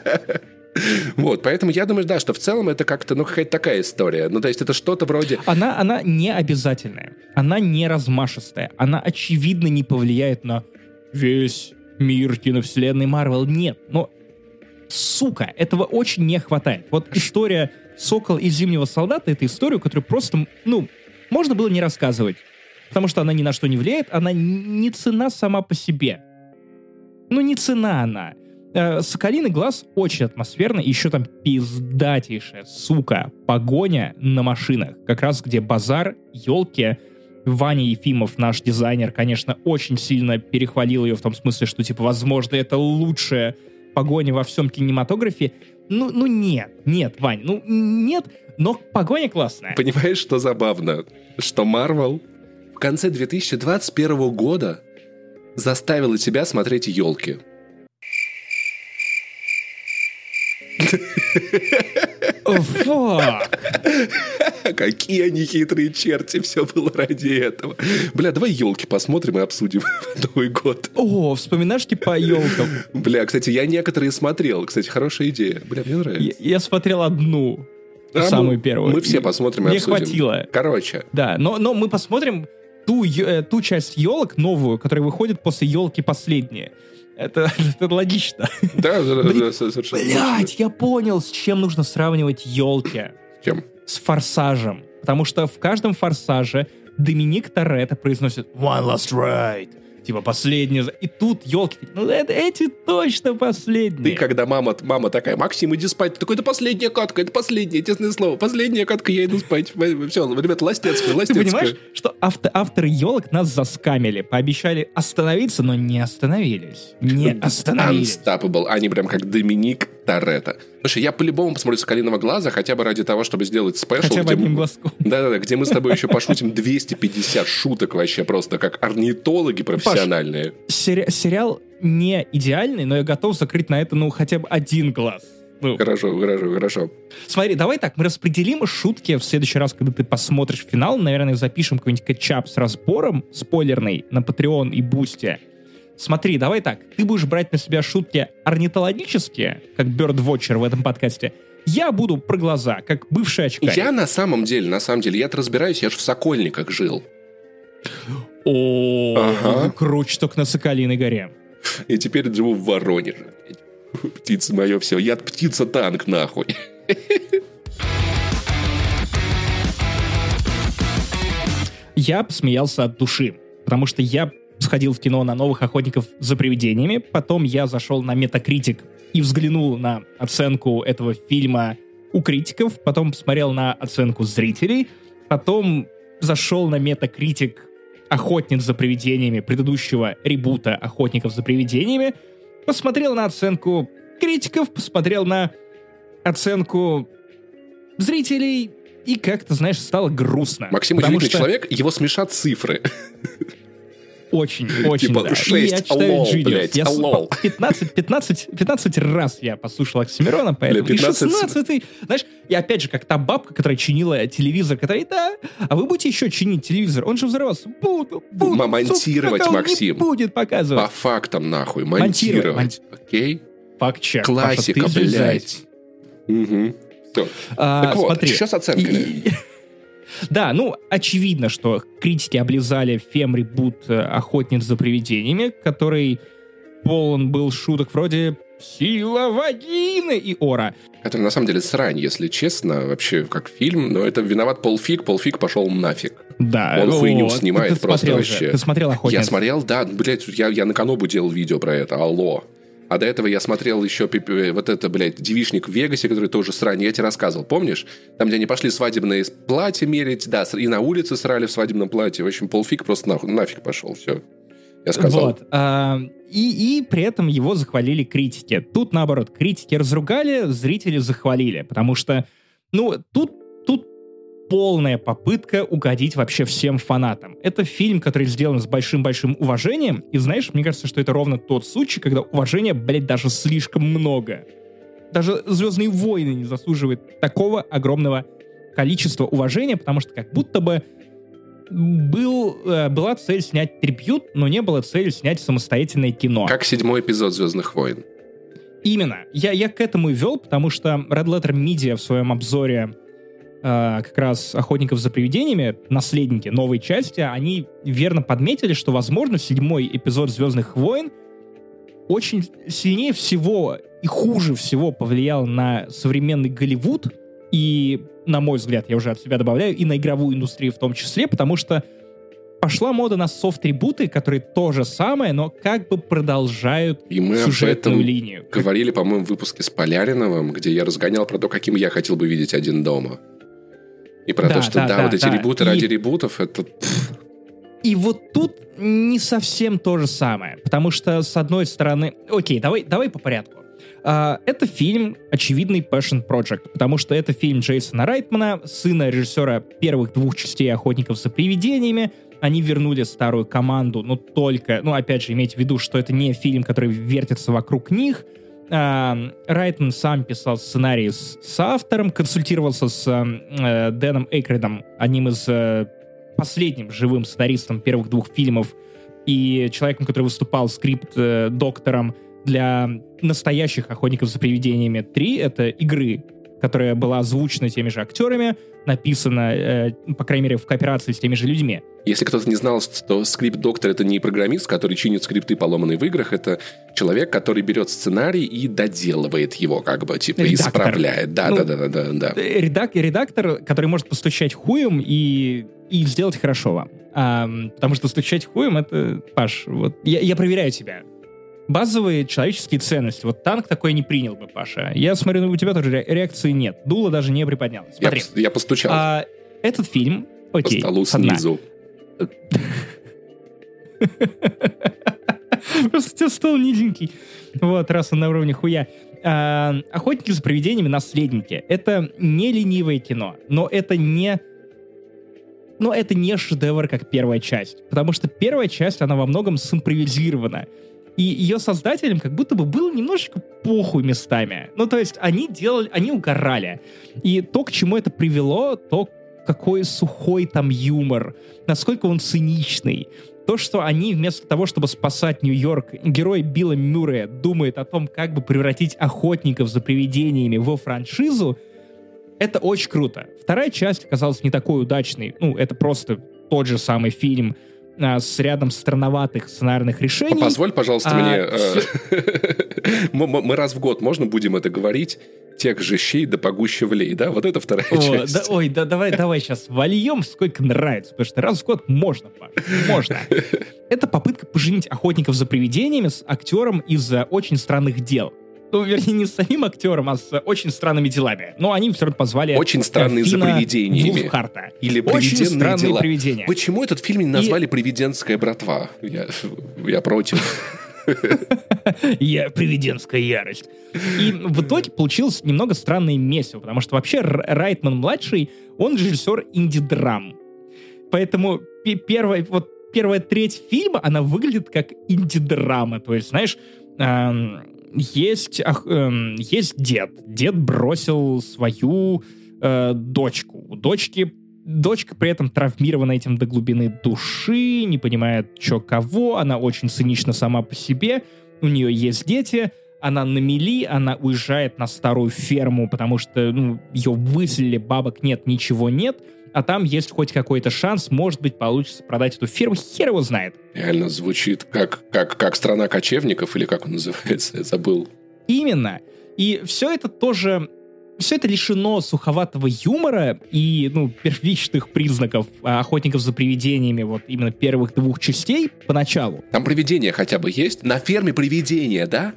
Вот, поэтому я думаю, да, что в целом это как-то, ну, какая-то такая история. Ну, то есть это что-то вроде... Она, она не обязательная, она не размашистая, она, очевидно, не повлияет на весь мир киновселенной Марвел. Нет, но, сука, этого очень не хватает. Вот история «Сокол и Зимнего солдата» — это история, которую просто, ну, можно было не рассказывать потому что она ни на что не влияет, она не цена сама по себе. Ну, не цена она. Э, Соколиный глаз очень атмосферный, еще там пиздатейшая, сука, погоня на машинах. Как раз где базар, елки, Ваня Ефимов, наш дизайнер, конечно, очень сильно перехвалил ее в том смысле, что, типа, возможно, это лучшая погоня во всем кинематографе. Ну, ну нет, нет, Вань, ну нет, но погоня классная. Понимаешь, что забавно? Что Марвел в конце 2021 года заставила тебя смотреть елки. Фак. Какие они хитрые черти, все было ради этого. Бля, давай елки посмотрим и обсудим <laughs> Новый год. О, вспоминашки по елкам. Бля, кстати, я некоторые смотрел. Кстати, хорошая идея. Бля, мне нравится. Я, я смотрел одну. А самую мы, первую. Мы все посмотрим и Мне обсудим. хватило. Короче. Да, но, но мы посмотрим ту, э, ту часть елок новую, которая выходит после елки последние. Это, <laughs> это логично. Да, да, да, совершенно. Блять, я понял, с чем нужно сравнивать елки. С чем? С форсажем. Потому что в каждом форсаже Доминик Торетто произносит «One last ride». Типа последние. И тут, елки, ну это, эти точно последние. Ты, когда мама, мама такая, Максим, иди спать. Ты такой, это последняя катка, это последняя, честное слово. Последняя катка, я иду спать. Все, ребят, ластецкая, ластецкая. Ты понимаешь, что авто, авторы елок нас заскамили, пообещали остановиться, но не остановились. Не остановились. Unstoppable. Они прям как Доминик Торетто. Слушай, я по-любому посмотрю «Соколиного глаза», хотя бы ради того, чтобы сделать спешл. Хотя бы одним глазком. <laughs> Да-да-да, где мы с тобой еще пошутим 250 шуток вообще просто, как орнитологи профессиональные. Паш, сери- сериал не идеальный, но я готов закрыть на это, ну, хотя бы один глаз. Ну. Хорошо, хорошо, хорошо. Смотри, давай так, мы распределим шутки в следующий раз, когда ты посмотришь финал. Наверное, запишем какой-нибудь кетчап с разбором спойлерный на Patreon и Бусте. Смотри, давай так. Ты будешь брать на себя шутки орнитологические, как Birdwatcher в этом подкасте. Я буду про глаза, как бывший очкарик. Я на самом деле, на самом деле, я-то разбираюсь, я же в Сокольниках жил. О, ага. круче только на Соколиной горе. И теперь живу в Воронеже. Птица мое все. Я птица-танк, нахуй. Я посмеялся от души, потому что я сходил в кино на новых охотников за привидениями, потом я зашел на Metacritic и взглянул на оценку этого фильма у критиков, потом посмотрел на оценку зрителей, потом зашел на Metacritic охотник за привидениями предыдущего ребута «Охотников за привидениями», посмотрел на оценку критиков, посмотрел на оценку зрителей, и как-то, знаешь, стало грустно. Максим удивительный что... человек, его смешат цифры. <laughs> Очень, очень, типа, да. 6, и я читаю алло, блядь, я алло. 15, 15, 15 раз я послушал Оксимирона, поэтому... Бля, 15... И 16 Знаешь, и опять же, как та бабка, которая чинила телевизор, которая, да, а вы будете еще чинить телевизор? Он же взорвался. Буду, буду. Монтировать, сука, Максим. не будет показывать. По фактам, нахуй. Монтировать. монтировать. Окей? Факт-чек. Классика, Паша, блядь. Угу. А, так вот, смотри, что с оценками? И, да, ну, очевидно, что критики облизали фем-ребут э, «Охотниц за привидениями», который полон был шуток вроде «Сила вагины» и «Ора». Это на самом деле срань, если честно, вообще как фильм, но это виноват Пол Фиг, Пол Фиг пошел нафиг. Да. Он хуйню снимает ты просто вообще. Же. Ты смотрел «Охотниц»? Я смотрел, да, блядь, я, я на Канобу делал видео про это, алло. А до этого я смотрел еще вот это, блядь, девишник в Вегасе, который тоже срань. Я тебе рассказывал, помнишь? Там, где они пошли свадебные платья мерить, да, и на улице срали в свадебном платье. В общем, полфиг просто нахуй, нафиг пошел, все. Я сказал. Вот. А, и, и при этом его захвалили критики. Тут, наоборот, критики разругали, зрители захвалили. Потому что, ну, тут полная попытка угодить вообще всем фанатам. Это фильм, который сделан с большим-большим уважением, и знаешь, мне кажется, что это ровно тот случай, когда уважения, блядь, даже слишком много. Даже «Звездные войны» не заслуживает такого огромного количества уважения, потому что как будто бы был, э, была цель снять трибют, но не было цели снять самостоятельное кино. Как седьмой эпизод «Звездных войн». Именно. Я, я к этому и вел, потому что Red Letter Media в своем обзоре э, как раз «Охотников за привидениями», наследники новой части, они верно подметили, что, возможно, седьмой эпизод «Звездных войн» очень сильнее всего и хуже всего повлиял на современный Голливуд, и, на мой взгляд, я уже от себя добавляю, и на игровую индустрию в том числе, потому что пошла мода на софт-трибуты, которые то же самое, но как бы продолжают и мы сюжетную об этом линию. говорили, по-моему, в выпуске с Поляриновым, где я разгонял про то, каким я хотел бы видеть один дома. И про да, то, что да, да, вот эти да. ребуты и... ради ребутов, это... И вот тут не совсем то же самое, потому что, с одной стороны... Окей, давай, давай по порядку. Uh, это фильм очевидный passion project, потому что это фильм Джейсона Райтмана, сына режиссера первых двух частей «Охотников за привидениями». Они вернули старую команду, но только, ну, опять же, имейте в виду, что это не фильм, который вертится вокруг них, Райтман сам писал сценарий с, с автором, консультировался с э, Дэном Эйкредом, одним из э, последним живым сценаристом первых двух фильмов и человеком, который выступал скрипт-доктором э, для настоящих «Охотников за привидениями 3». Это игры, которая была озвучена теми же актерами, написана, э, по крайней мере, в кооперации с теми же людьми. Если кто-то не знал, то скрипт-доктор — это не программист, который чинит скрипты, поломанные в играх, это человек, который берет сценарий и доделывает его, как бы, типа, редактор. исправляет. Да, ну, да, да, да, да. Редак, редактор, который может постучать хуем и, и сделать хорошо вам. А, потому что стучать хуем — это, Паш, вот, я, я проверяю тебя базовые человеческие ценности. Вот танк такой не принял бы, Паша. Я смотрю, ну, у тебя тоже реакции нет. Дуло даже не приподнялось. Смотри. Я, я постучал. А, этот фильм, окей. По столу снизу. <laughs> Просто у тебя стол низенький. Вот, раз он на уровне хуя. А, «Охотники за привидениями. Наследники». Это не ленивое кино, но это не но это не шедевр, как первая часть. Потому что первая часть, она во многом симпровизирована. И ее создателям как будто бы было немножечко похуй местами. Ну, то есть они делали, они угорали. И то, к чему это привело, то, какой сухой там юмор, насколько он циничный. То, что они вместо того, чтобы спасать Нью-Йорк, герой Билла Мюррея думает о том, как бы превратить охотников за привидениями во франшизу, это очень круто. Вторая часть оказалась не такой удачной. Ну, это просто тот же самый фильм а, с рядом странноватых сценарных решений. Позволь, пожалуйста, а, мне... Э, <laughs> мы раз в год можно будем это говорить? Тех же щей да погуще влей, да? Вот это вторая О, часть. Да, ой, да, давай, давай сейчас вольем, сколько нравится, потому что раз в год можно, Паш, можно. Это попытка поженить охотников за привидениями с актером из «Очень странных дел». Ну, вернее, не с самим актером, а с очень странными делами. Но они все равно позвали Очень странные за привидениями. Вулфхарта. Или очень странные дела. привидения. Почему этот фильм не назвали И... «Привиденская братва»? Я, я против. <laughs> Я привиденская ярость. И в итоге получилось немного странное месиво, потому что вообще Райтман-младший, он режиссер инди-драм. Поэтому первая, вот первая треть фильма, она выглядит как инди-драма. То есть, знаешь, эм, есть, ах, эм, есть дед. Дед бросил свою э, дочку. У дочки дочка при этом травмирована этим до глубины души, не понимает, что кого, она очень цинична сама по себе, у нее есть дети, она на мели, она уезжает на старую ферму, потому что ну, ее выселили, бабок нет, ничего нет, а там есть хоть какой-то шанс, может быть, получится продать эту ферму, хер его знает. Реально звучит как, как, как страна кочевников, или как он называется, я забыл. Именно. И все это тоже все это лишено суховатого юмора и, ну, первичных признаков охотников за привидениями, вот именно первых двух частей поначалу. Там привидения хотя бы есть? На ферме привидения, да?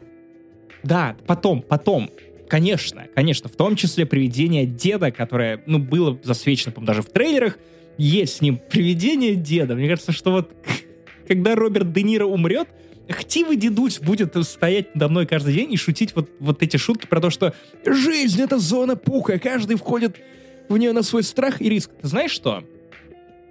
Да, потом, потом. Конечно, конечно, в том числе привидение деда, которое, ну, было засвечено, по даже в трейлерах, есть с ним привидение деда. Мне кажется, что вот <laughs> когда Роберт Де Ниро умрет, Хтивый дедусь будет стоять надо мной каждый день и шутить вот, вот эти шутки про то, что жизнь — это зона пуха, каждый входит в нее на свой страх и риск. Ты знаешь что?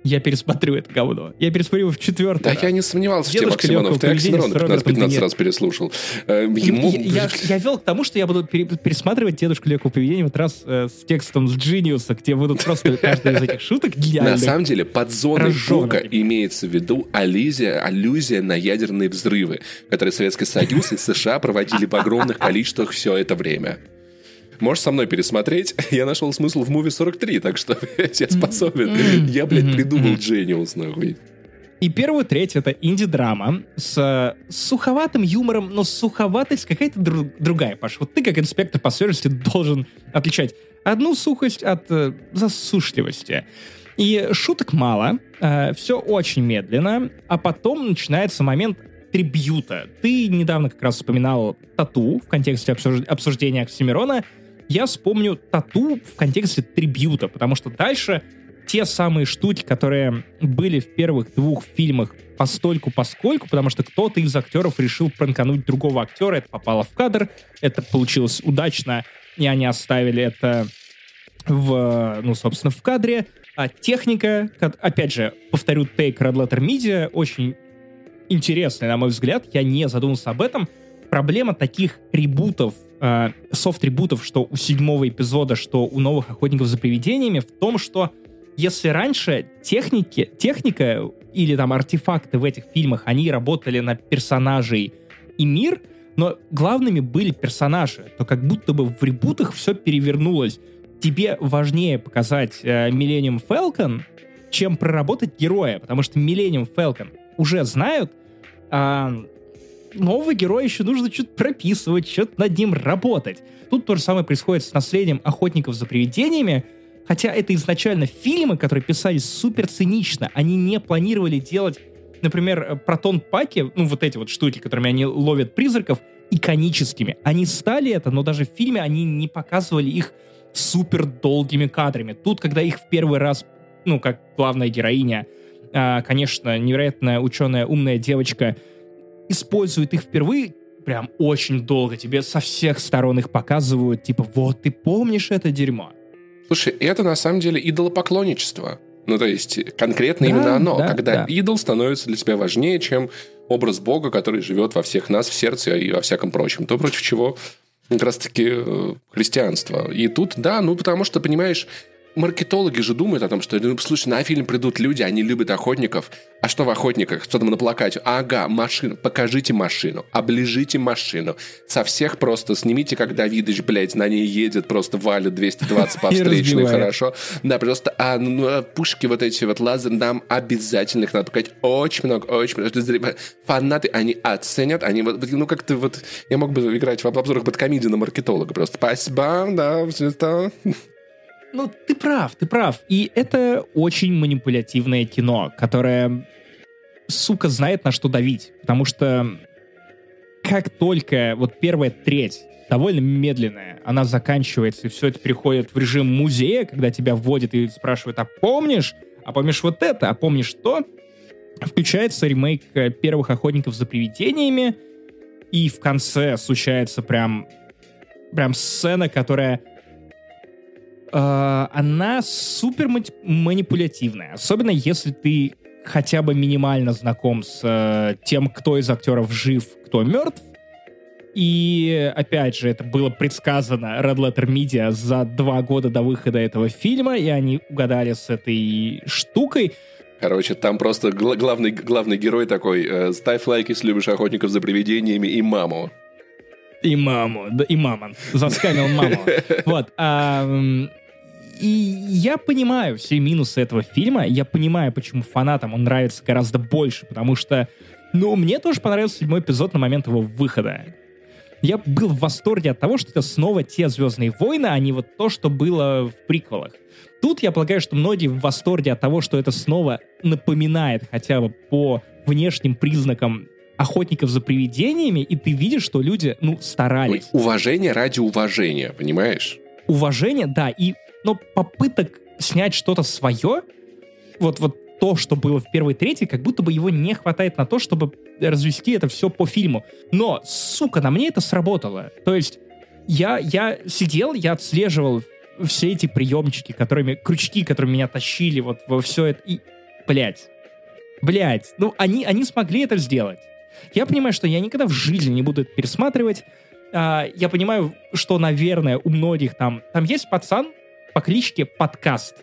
Я пересмотрю это говно. Я пересмотрю его в четвертый Да, раз. я не сомневался Дедушка в тебе, Максимонов. Ты Оксимирона 15-15 раз переслушал. Э, ему... Я, я, я вел к тому, что я буду пересматривать «Дедушку Легкого поведения» вот раз э, с текстом с Джиниуса, где будут просто <laughs> каждая из этих шуток гениальных. На самом деле, под зоной Бука имеется в виду аллюзия, аллюзия на ядерные взрывы, которые Советский Союз и США проводили в огромных количествах все это время. Можешь со мной пересмотреть. <laughs> Я нашел смысл в муви 43, так что <laughs> я способен. Я, блядь, придумал Джениус, нахуй. И первую треть это инди-драма с, с суховатым юмором, но суховатость какая-то друг, другая, Паш. Вот ты, как инспектор по свежести, должен отличать одну сухость от э, засушливости. И шуток мало, э, все очень медленно, а потом начинается момент трибьюта. Ты недавно как раз вспоминал тату в контексте обсуждения Оксимирона, я вспомню тату в контексте трибьюта, потому что дальше те самые штуки, которые были в первых двух фильмах постольку поскольку, потому что кто-то из актеров решил пранкануть другого актера, это попало в кадр, это получилось удачно, и они оставили это в, ну, собственно, в кадре. А техника, опять же, повторю, Take Red Letter Media, очень интересная, на мой взгляд, я не задумался об этом. Проблема таких ребутов э, софт-трибутов, что у седьмого эпизода, что у новых охотников за привидениями, в том, что если раньше техники, техника или там артефакты в этих фильмах, они работали на персонажей и мир, но главными были персонажи, то как будто бы в ребутах все перевернулось. Тебе важнее показать э, Falcon, чем проработать героя, потому что Millennium Falcon уже знают, а нового героя еще нужно что-то прописывать, что-то над ним работать. Тут то же самое происходит с наследием охотников за привидениями, хотя это изначально фильмы, которые писались супер цинично, они не планировали делать, например, протон-паки, ну вот эти вот штуки, которыми они ловят призраков, иконическими. Они стали это, но даже в фильме они не показывали их супер долгими кадрами. Тут, когда их в первый раз, ну, как главная героиня, а, конечно, невероятная ученая, умная девочка — используют их впервые, прям очень долго. Тебе со всех сторон их показывают, типа, вот, ты помнишь это дерьмо? Слушай, это на самом деле идолопоклонничество. Ну, то есть, конкретно да, именно оно, да, когда да. идол становится для тебя важнее, чем образ Бога, который живет во всех нас, в сердце и во всяком прочем. То, против чего как раз-таки э, христианство. И тут, да, ну, потому что, понимаешь, маркетологи же думают о том, что, ну, слушай, на фильм придут люди, они любят охотников. А что в охотниках? Что там на плакате? Ага, машина. Покажите машину. Оближите машину. Со всех просто снимите, как Давидыч, блядь, на ней едет, просто валит 220 <laughs> по встречной, хорошо. Да, просто а, ну, ну а пушки вот эти вот лазер, нам обязательно их надо показать. Очень много, очень много. Фанаты, они оценят, они вот, ну, как-то вот... Я мог бы играть в обзорах под комедию на маркетолога просто. Спасибо, да, все это... Ну, ты прав, ты прав. И это очень манипулятивное кино, которое, сука, знает, на что давить. Потому что как только вот первая треть довольно медленная, она заканчивается, и все это переходит в режим музея, когда тебя вводят и спрашивают, а помнишь? А помнишь вот это? А помнишь то? Включается ремейк э, первых охотников за привидениями, и в конце случается прям, прям сцена, которая она супер манипулятивная. Особенно если ты хотя бы минимально знаком с э, тем, кто из актеров жив, кто мертв. И, опять же, это было предсказано Red Letter Media за два года до выхода этого фильма, и они угадали с этой штукой. Короче, там просто гл- главный, главный герой такой, э, ставь лайк, если любишь охотников за привидениями и маму. И маму, да, и мамон. Заскамил маму. <laughs> Вот. И я понимаю все минусы этого фильма, я понимаю, почему фанатам он нравится гораздо больше, потому что, ну, мне тоже понравился седьмой эпизод на момент его выхода. Я был в восторге от того, что это снова те «Звездные войны», а не вот то, что было в приквелах. Тут я полагаю, что многие в восторге от того, что это снова напоминает хотя бы по внешним признакам охотников за привидениями, и ты видишь, что люди, ну, старались. Уважение ради уважения, понимаешь? Уважение, да, и но попыток снять что-то свое, вот, вот то, что было в первой трети, как будто бы его не хватает на то, чтобы развести это все по фильму. Но, сука, на мне это сработало. То есть я, я сидел, я отслеживал все эти приемчики, которыми, крючки, которые меня тащили вот во все это. И, блядь, блядь, ну они, они смогли это сделать. Я понимаю, что я никогда в жизни не буду это пересматривать. А, я понимаю, что, наверное, у многих там... Там есть пацан, по кличке Подкаст.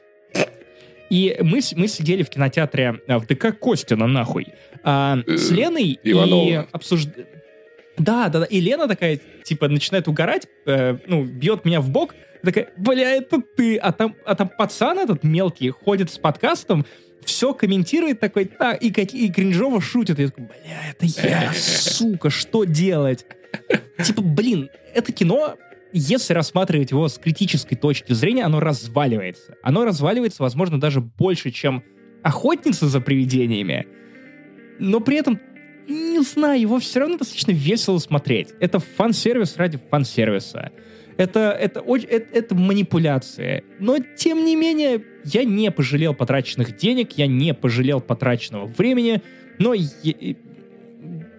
И мы, мы сидели в кинотеатре э, в ДК Костина, нахуй, а, с э, Леной Иванова. и обсуждали... Да, да, да. И Лена такая, типа, начинает угорать, э, ну, бьет меня в бок, такая, бля, это ты. А там, а там пацан этот мелкий ходит с подкастом, все комментирует такой, так, и, и кринжово шутит. Я такой, бля, это я, <laughs> сука, что делать? Типа, блин, это кино если рассматривать его с критической точки зрения, оно разваливается. Оно разваливается, возможно, даже больше, чем охотница за привидениями. Но при этом, не знаю, его все равно достаточно весело смотреть. Это фан-сервис ради фан-сервиса. Это, это, это, это манипуляция. Но, тем не менее, я не пожалел потраченных денег, я не пожалел потраченного времени, но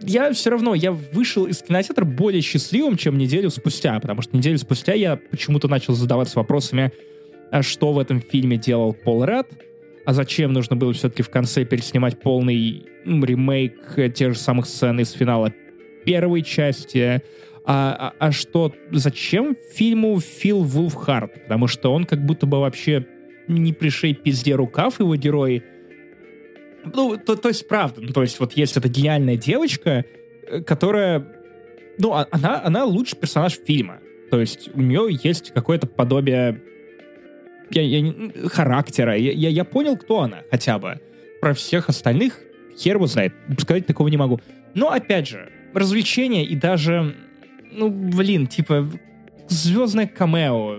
я все равно, я вышел из кинотеатра более счастливым, чем неделю спустя, потому что неделю спустя я почему-то начал задаваться вопросами, а что в этом фильме делал Пол Рад, а зачем нужно было все-таки в конце переснимать полный ремейк тех же самых сцен из финала первой части, а, а, а что, зачем фильму Фил Вулфхарт? Потому что он как будто бы вообще не пришей пизде рукав его герой, ну, то, то есть, правда. Ну, то есть, вот есть эта гениальная девочка, э, которая... Ну, а, она, она лучший персонаж фильма. То есть, у нее есть какое-то подобие я, я, характера. Я, я, я понял, кто она хотя бы. Про всех остальных хер его знает. Сказать такого не могу. Но, опять же, развлечения и даже... Ну, блин, типа, звездное камео,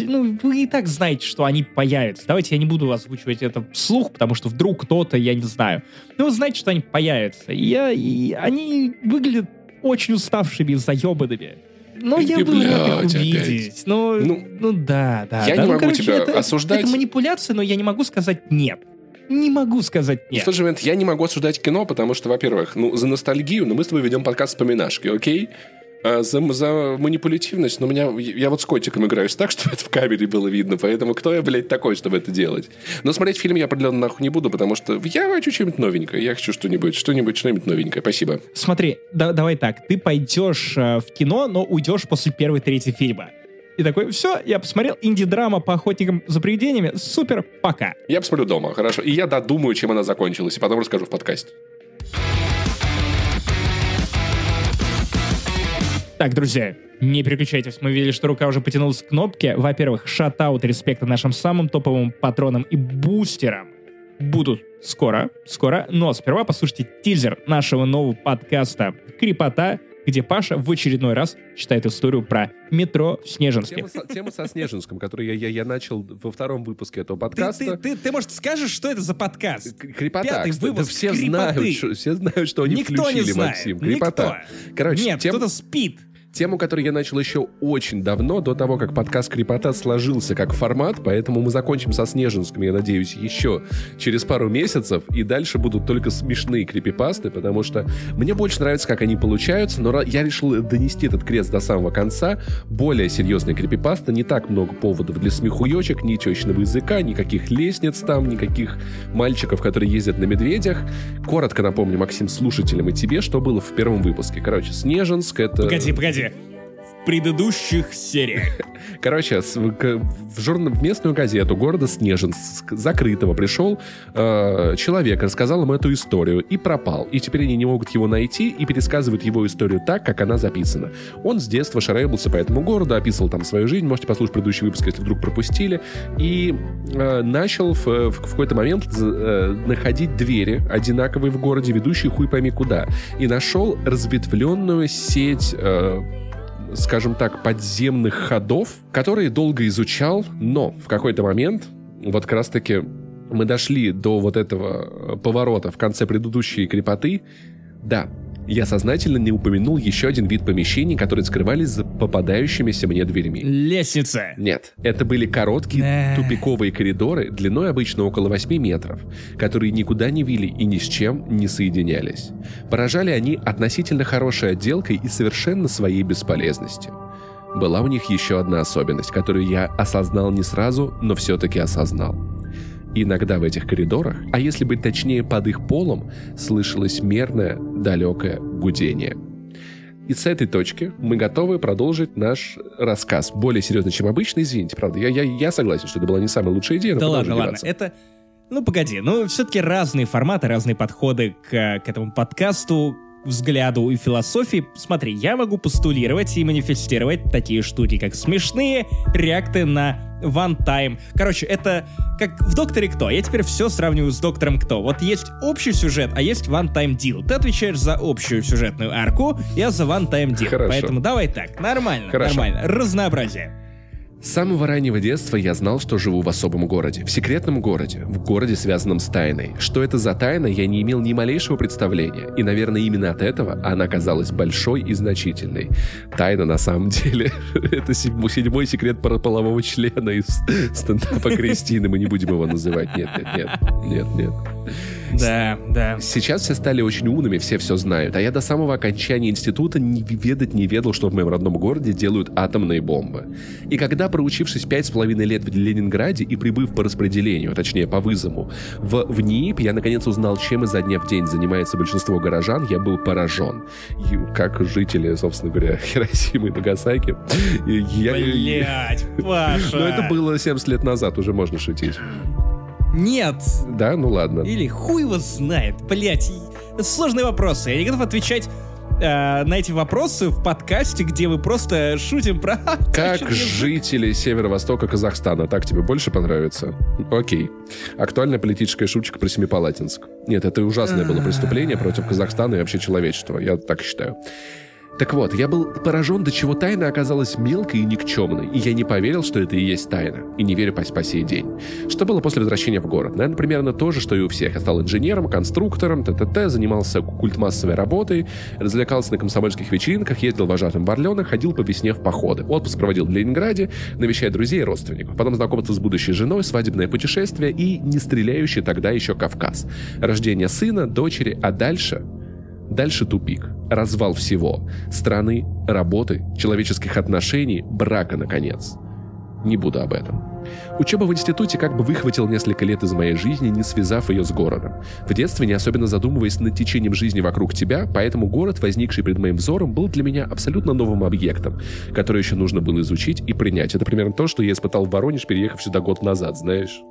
ну, вы и так знаете, что они появятся. Давайте я не буду озвучивать это вслух, потому что вдруг кто-то, я не знаю. Но вы знаете, что они появятся. И, я, и они выглядят очень уставшими, заебанными. Но я был рад их увидеть. Но, ну, ну да, да. Я да. не ну, могу короче, тебя это, осуждать. Это манипуляция, но я не могу сказать нет. Не могу сказать нет. В тот же момент я не могу осуждать кино, потому что, во-первых, ну, за ностальгию, но ну, мы с тобой ведем подкаст вспоминашки, окей? А за, за манипулятивность, но меня, я вот с котиком играюсь так, <laughs> что это в камере было видно, поэтому кто я, блядь, такой, чтобы это делать? Но смотреть фильм я определенно нахуй не буду, потому что я хочу что-нибудь новенькое, я хочу что-нибудь, что-нибудь, что-нибудь новенькое. Спасибо. Смотри, да, давай так, ты пойдешь э, в кино, но уйдешь после первой трети фильма. И такой, все, я посмотрел инди-драма по охотникам за привидениями, супер, пока. Я посмотрю дома, хорошо. И я додумаю, чем она закончилась, и потом расскажу в подкасте. Так, друзья, не переключайтесь. Мы видели, что рука уже потянулась к кнопке. Во-первых, шатаут респекта нашим самым топовым патронам и бустерам будут скоро, скоро. Но сперва послушайте тизер нашего нового подкаста «Крепота где Паша в очередной раз читает историю про метро в Снежинске. Тема со, тема со Снежинском, которую я, я, я начал во втором выпуске этого подкаста. Ты, ты, ты, ты может, скажешь, что это за подкаст? Крепота. Пятый выпуск да все знают, что, все знают, что они Никто включили, не знает. Максим. Крепота. Никто. Короче, Нет, тем... кто-то спит. Тему, которую я начал еще очень давно, до того, как подкаст «Крепота» сложился как формат, поэтому мы закончим со Снежинском, я надеюсь, еще через пару месяцев, и дальше будут только смешные крипипасты, потому что мне больше нравится, как они получаются, но я решил донести этот крест до самого конца. Более серьезные крипипасты, не так много поводов для смехуечек, ни течного языка, никаких лестниц там, никаких мальчиков, которые ездят на медведях. Коротко напомню, Максим, слушателям и тебе, что было в первом выпуске. Короче, Снежинск — это... Погоди, погоди в предыдущих сериях. Короче, в, в местную газету города Снежинск, закрытого, пришел э, человек, рассказал им эту историю и пропал. И теперь они не могут его найти и пересказывают его историю так, как она записана. Он с детства шарабился по этому городу, описывал там свою жизнь. Можете послушать предыдущий выпуск, если вдруг пропустили. И э, начал в, в, в какой-то момент э, находить двери одинаковые в городе, ведущие хуй пойми куда. И нашел разветвленную сеть э, скажем так, подземных ходов, которые долго изучал, но в какой-то момент, вот как раз-таки мы дошли до вот этого поворота в конце предыдущей крепоты, да, я сознательно не упомянул еще один вид помещений, которые скрывались за попадающимися мне дверьми. Лестница. Нет, это были короткие да. тупиковые коридоры длиной обычно около 8 метров, которые никуда не вели и ни с чем не соединялись. Поражали они относительно хорошей отделкой и совершенно своей бесполезностью. Была у них еще одна особенность, которую я осознал не сразу, но все-таки осознал. Иногда в этих коридорах, а если быть точнее под их полом, слышалось мерное, далекое гудение. И с этой точки мы готовы продолжить наш рассказ. Более серьезно, чем обычно, извините, правда. Я, я, я согласен, что это была не самая лучшая идея, но Да ладно, ладно. Это, ну погоди, ну все-таки разные форматы, разные подходы к, к этому подкасту взгляду и философии, смотри, я могу постулировать и манифестировать такие штуки, как смешные реакты на one time. Короче, это как в Докторе Кто. Я теперь все сравниваю с Доктором Кто. Вот есть общий сюжет, а есть one time deal. Ты отвечаешь за общую сюжетную арку, я за one time deal. Хорошо. Поэтому давай так, нормально, Хорошо. нормально. Разнообразие. С самого раннего детства я знал, что живу в особом городе, в секретном городе, в городе, связанном с тайной. Что это за тайна, я не имел ни малейшего представления, и, наверное, именно от этого она казалась большой и значительной. Тайна, на самом деле, <laughs> это седьмой, секрет полового члена из стендапа Кристины, мы не будем его называть, нет, нет, нет, нет, нет. Да, да. Сейчас все стали очень умными, все все знают. А я до самого окончания института не ведать не ведал, что в моем родном городе делают атомные бомбы. И когда, проучившись пять с половиной лет в Ленинграде и прибыв по распределению, точнее по вызову, в, в НИИП, я наконец узнал, чем изо дня в день занимается большинство горожан, я был поражен. И, как жители, собственно говоря, <laughs> Хиросимы и Нагасаки. Блять, <laughs> Паша! Но это было 70 лет назад, уже можно шутить. Нет. Да, ну ладно. Или хуй его знает. Блять, это сложные вопросы. Я не готов отвечать э, на эти вопросы в подкасте, где мы просто шутим про... <laughs> Как жители северо-востока Казахстана. Так тебе больше понравится? Окей. Актуальная политическая шуточка про Семипалатинск. Нет, это ужасное было преступление против Казахстана и вообще человечества. Я так считаю. Так вот, я был поражен, до чего тайна оказалась мелкой и никчемной, и я не поверил, что это и есть тайна, и не верю по, по сей день. Что было после возвращения в город? Наверное, примерно то же, что и у всех. Я стал инженером, конструктором, т.т.т., занимался культмассовой работой, развлекался на комсомольских вечеринках, ездил вожатым в Орленок, ходил по весне в походы. Отпуск проводил в Ленинграде, навещая друзей и родственников. Потом знакомиться с будущей женой, свадебное путешествие и не стреляющий тогда еще Кавказ. Рождение сына, дочери, а дальше Дальше тупик. Развал всего. Страны, работы, человеческих отношений, брака, наконец. Не буду об этом. Учеба в институте как бы выхватил несколько лет из моей жизни, не связав ее с городом. В детстве, не особенно задумываясь над течением жизни вокруг тебя, поэтому город, возникший перед моим взором, был для меня абсолютно новым объектом, который еще нужно было изучить и принять. Это примерно то, что я испытал в Воронеж, переехав сюда год назад, знаешь.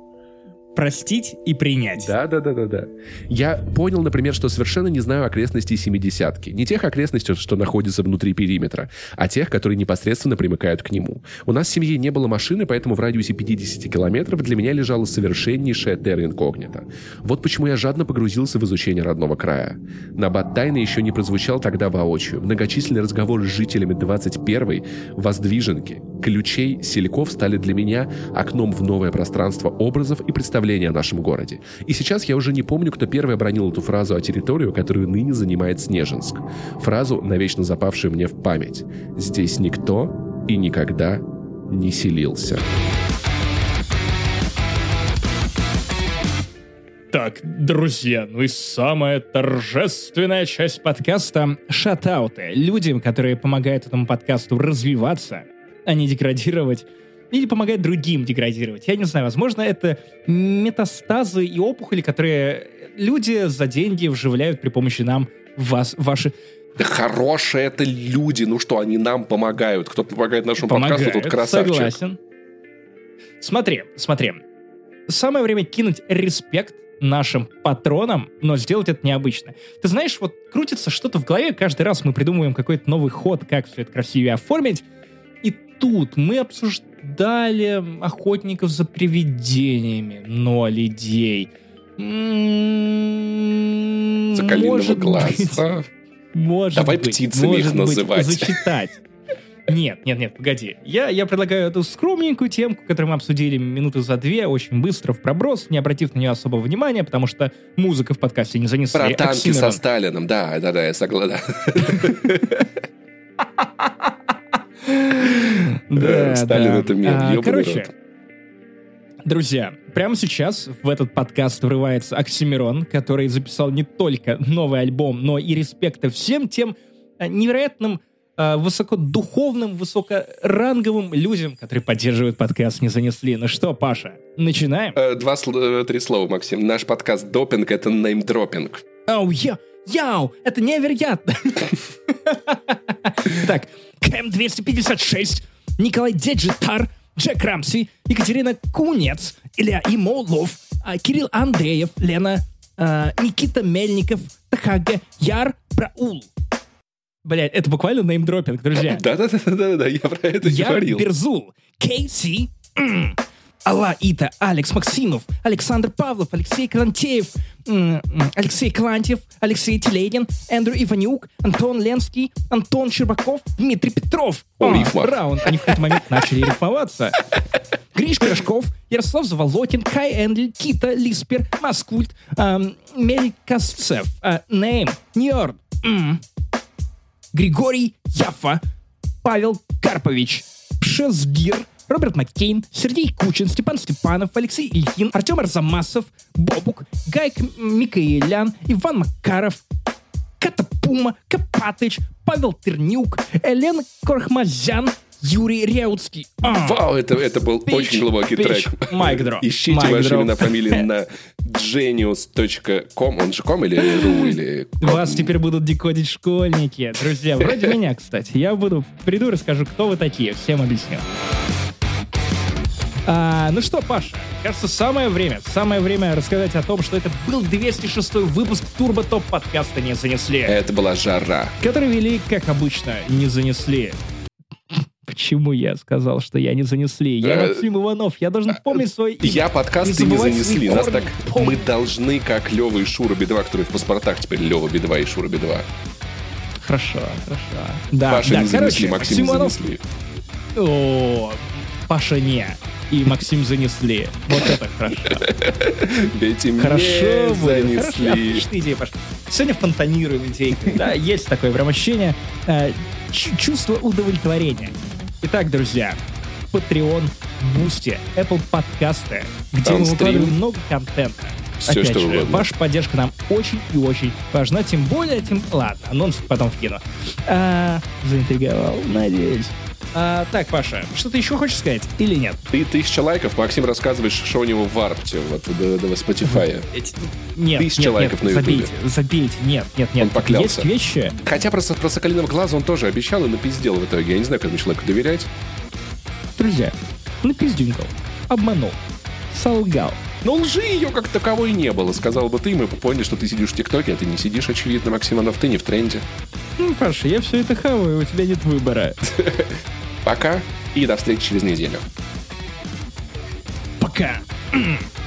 Простить и принять. Да, да, да, да, да. Я понял, например, что совершенно не знаю окрестностей семидесятки. Не тех окрестностей, что находятся внутри периметра, а тех, которые непосредственно примыкают к нему. У нас в семье не было машины, поэтому в радиусе 50 километров для меня лежала совершеннейшая терра инкогнита. Вот почему я жадно погрузился в изучение родного края. Набат тайны еще не прозвучал тогда воочию. Многочисленные разговоры с жителями 21-й, воздвиженки, ключей, сельков стали для меня окном в новое пространство образов и представление о нашем городе. И сейчас я уже не помню, кто первый обронил эту фразу о территорию, которую ныне занимает Снежинск. Фразу, навечно запавшую мне в память. «Здесь никто и никогда не селился». Так, друзья, ну и самая торжественная часть подкаста — шатауты. Людям, которые помогают этому подкасту развиваться, а не деградировать или помогает другим деградировать. Я не знаю, возможно, это метастазы и опухоли, которые люди за деньги вживляют при помощи нам в вас, ваши да хорошие это люди. Ну что, они нам помогают. Кто помогает нашему помогают, подкасту, тот красавчик. Согласен. Смотри, смотри. Самое время кинуть респект нашим патронам, но сделать это необычно. Ты знаешь, вот крутится что-то в голове, каждый раз мы придумываем какой-то новый ход, как все это красивее оформить, и тут мы обсуждаем дали охотников за привидениями, ноль идей. Закалиного может глаза. Может Давай быть, птицами может их называть. Быть, зачитать. Нет, нет, нет, погоди. Я, я предлагаю эту скромненькую темку, которую мы обсудили минуты за две, очень быстро в проброс, не обратив на нее особого внимания, потому что музыка в подкасте не занесли. Про танки Оксимирон. со Сталином, да, да, да, я согласен. <laughs> <laughs> <laughs> Да, Сталин это мем, а, Короче, Друзья, прямо сейчас в этот подкаст врывается Оксимирон, который записал не только новый альбом, но и респекта всем тем а, невероятным а, высокодуховным, высокоранговым людям, которые поддерживают подкаст, не занесли. Ну что, Паша, начинаем? Э, два, э, три слова, Максим. Наш подкаст «Допинг» — это namedropping. Оу, я, yo, это невероятно. <laughs> Так, Кэм-256, Николай Деджитар, Джек Рамси, Екатерина Кунец, Илья Имолов, а, Кирилл Андреев, Лена, а, Никита Мельников, Тахага, Яр Браул. Блять, это буквально неймдропинг, друзья. Да-да-да, я про это Яр говорил. Берзул, Кейси, Алла Ита, Алекс Максимов, Александр Павлов, Алексей Крантеев, Алексей Клантьев, Алексей Теледин, Эндрю Иванюк, Антон Ленский, Антон Щербаков, Дмитрий Петров. О, О раунд. Они в какой-то момент начали рифмоваться. Гриш Пирожков, Ярослав Заволокин, Кай Эндль, Кита, Лиспер, Маскульт, эм, Мель Косцев, э, Нейм, Ньорд, Григорий Яфа, Павел Карпович, Пшезгир, Роберт Маккейн, Сергей Кучин, Степан Степанов, Алексей Ильин, Артем Арзамасов, Бобук, Гайк Микаэлян, Иван Макаров, Катапума, Капатыч, Павел Тернюк, Элен Корхмазян, Юрий Реутский. А, Вау, это, это был пич, очень глубокий пич, трек. Майкдро. Ищите Майк ваши имена, фамилии <laughs> на genius.com. Он же ком или ру, или ком? Вас теперь будут декодить школьники. Друзья, вроде <laughs> меня, кстати. Я буду, приду расскажу, кто вы такие. Всем объясню. А, ну что, Паш, кажется, самое время, самое время рассказать о том, что это был 206 выпуск Турбо Топ подкаста «Не занесли». Это была жара. Который вели, как обычно, «Не занесли». Почему я сказал, что я не занесли? Я э, Максим Иванов, я должен помнить свой имя. Я подкаст, ты не занесли. Нас так... Мы должны, как Лева и Шура Би-2, которые в паспортах теперь Лева Би-2 и Шура Би-2. Хорошо, хорошо. Да, Паша да, не занесли, Максим не занесли. О, Паша не и Максим занесли. Вот это хорошо. <laughs> Ведь хорошо занесли. Хорошо, отличная идея пошла. Сегодня фонтанируем идейкой. Да, есть такое прям ощущение. Э, чувство удовлетворения. Итак, друзья, Patreon, Boosty, Apple подкасты, где мы выкладываем много контента. Все, Опять что же, угодно. ваша поддержка нам очень и очень важна, тем более, тем... Ладно, анонс потом вкину. А, заинтриговал, надеюсь. А, так, Паша, что-то еще хочешь сказать или нет? Ты тысяча лайков, Максим рассказываешь, что у него в Арпте, вот до, до Spotify. Нет, Тысяча нет, лайков нет, на Ютубе. забейте, забейте, нет, нет, нет. Он поклялся. Есть вещи... Хотя про, про Соколиного глаза он тоже обещал и напиздел в итоге. Я не знаю, как этому человеку доверять. Друзья, напиздюнькал, обманул, солгал, Но лжи ее как таковой не было, сказал бы ты, мы бы поняли, что ты сидишь в ТикТоке, а ты не сидишь, очевидно, Максиманов, ты не в тренде. Ну, Паша, я все это хаваю, у тебя нет выбора. <laughs> Пока и до встречи через неделю. Пока. <clears throat>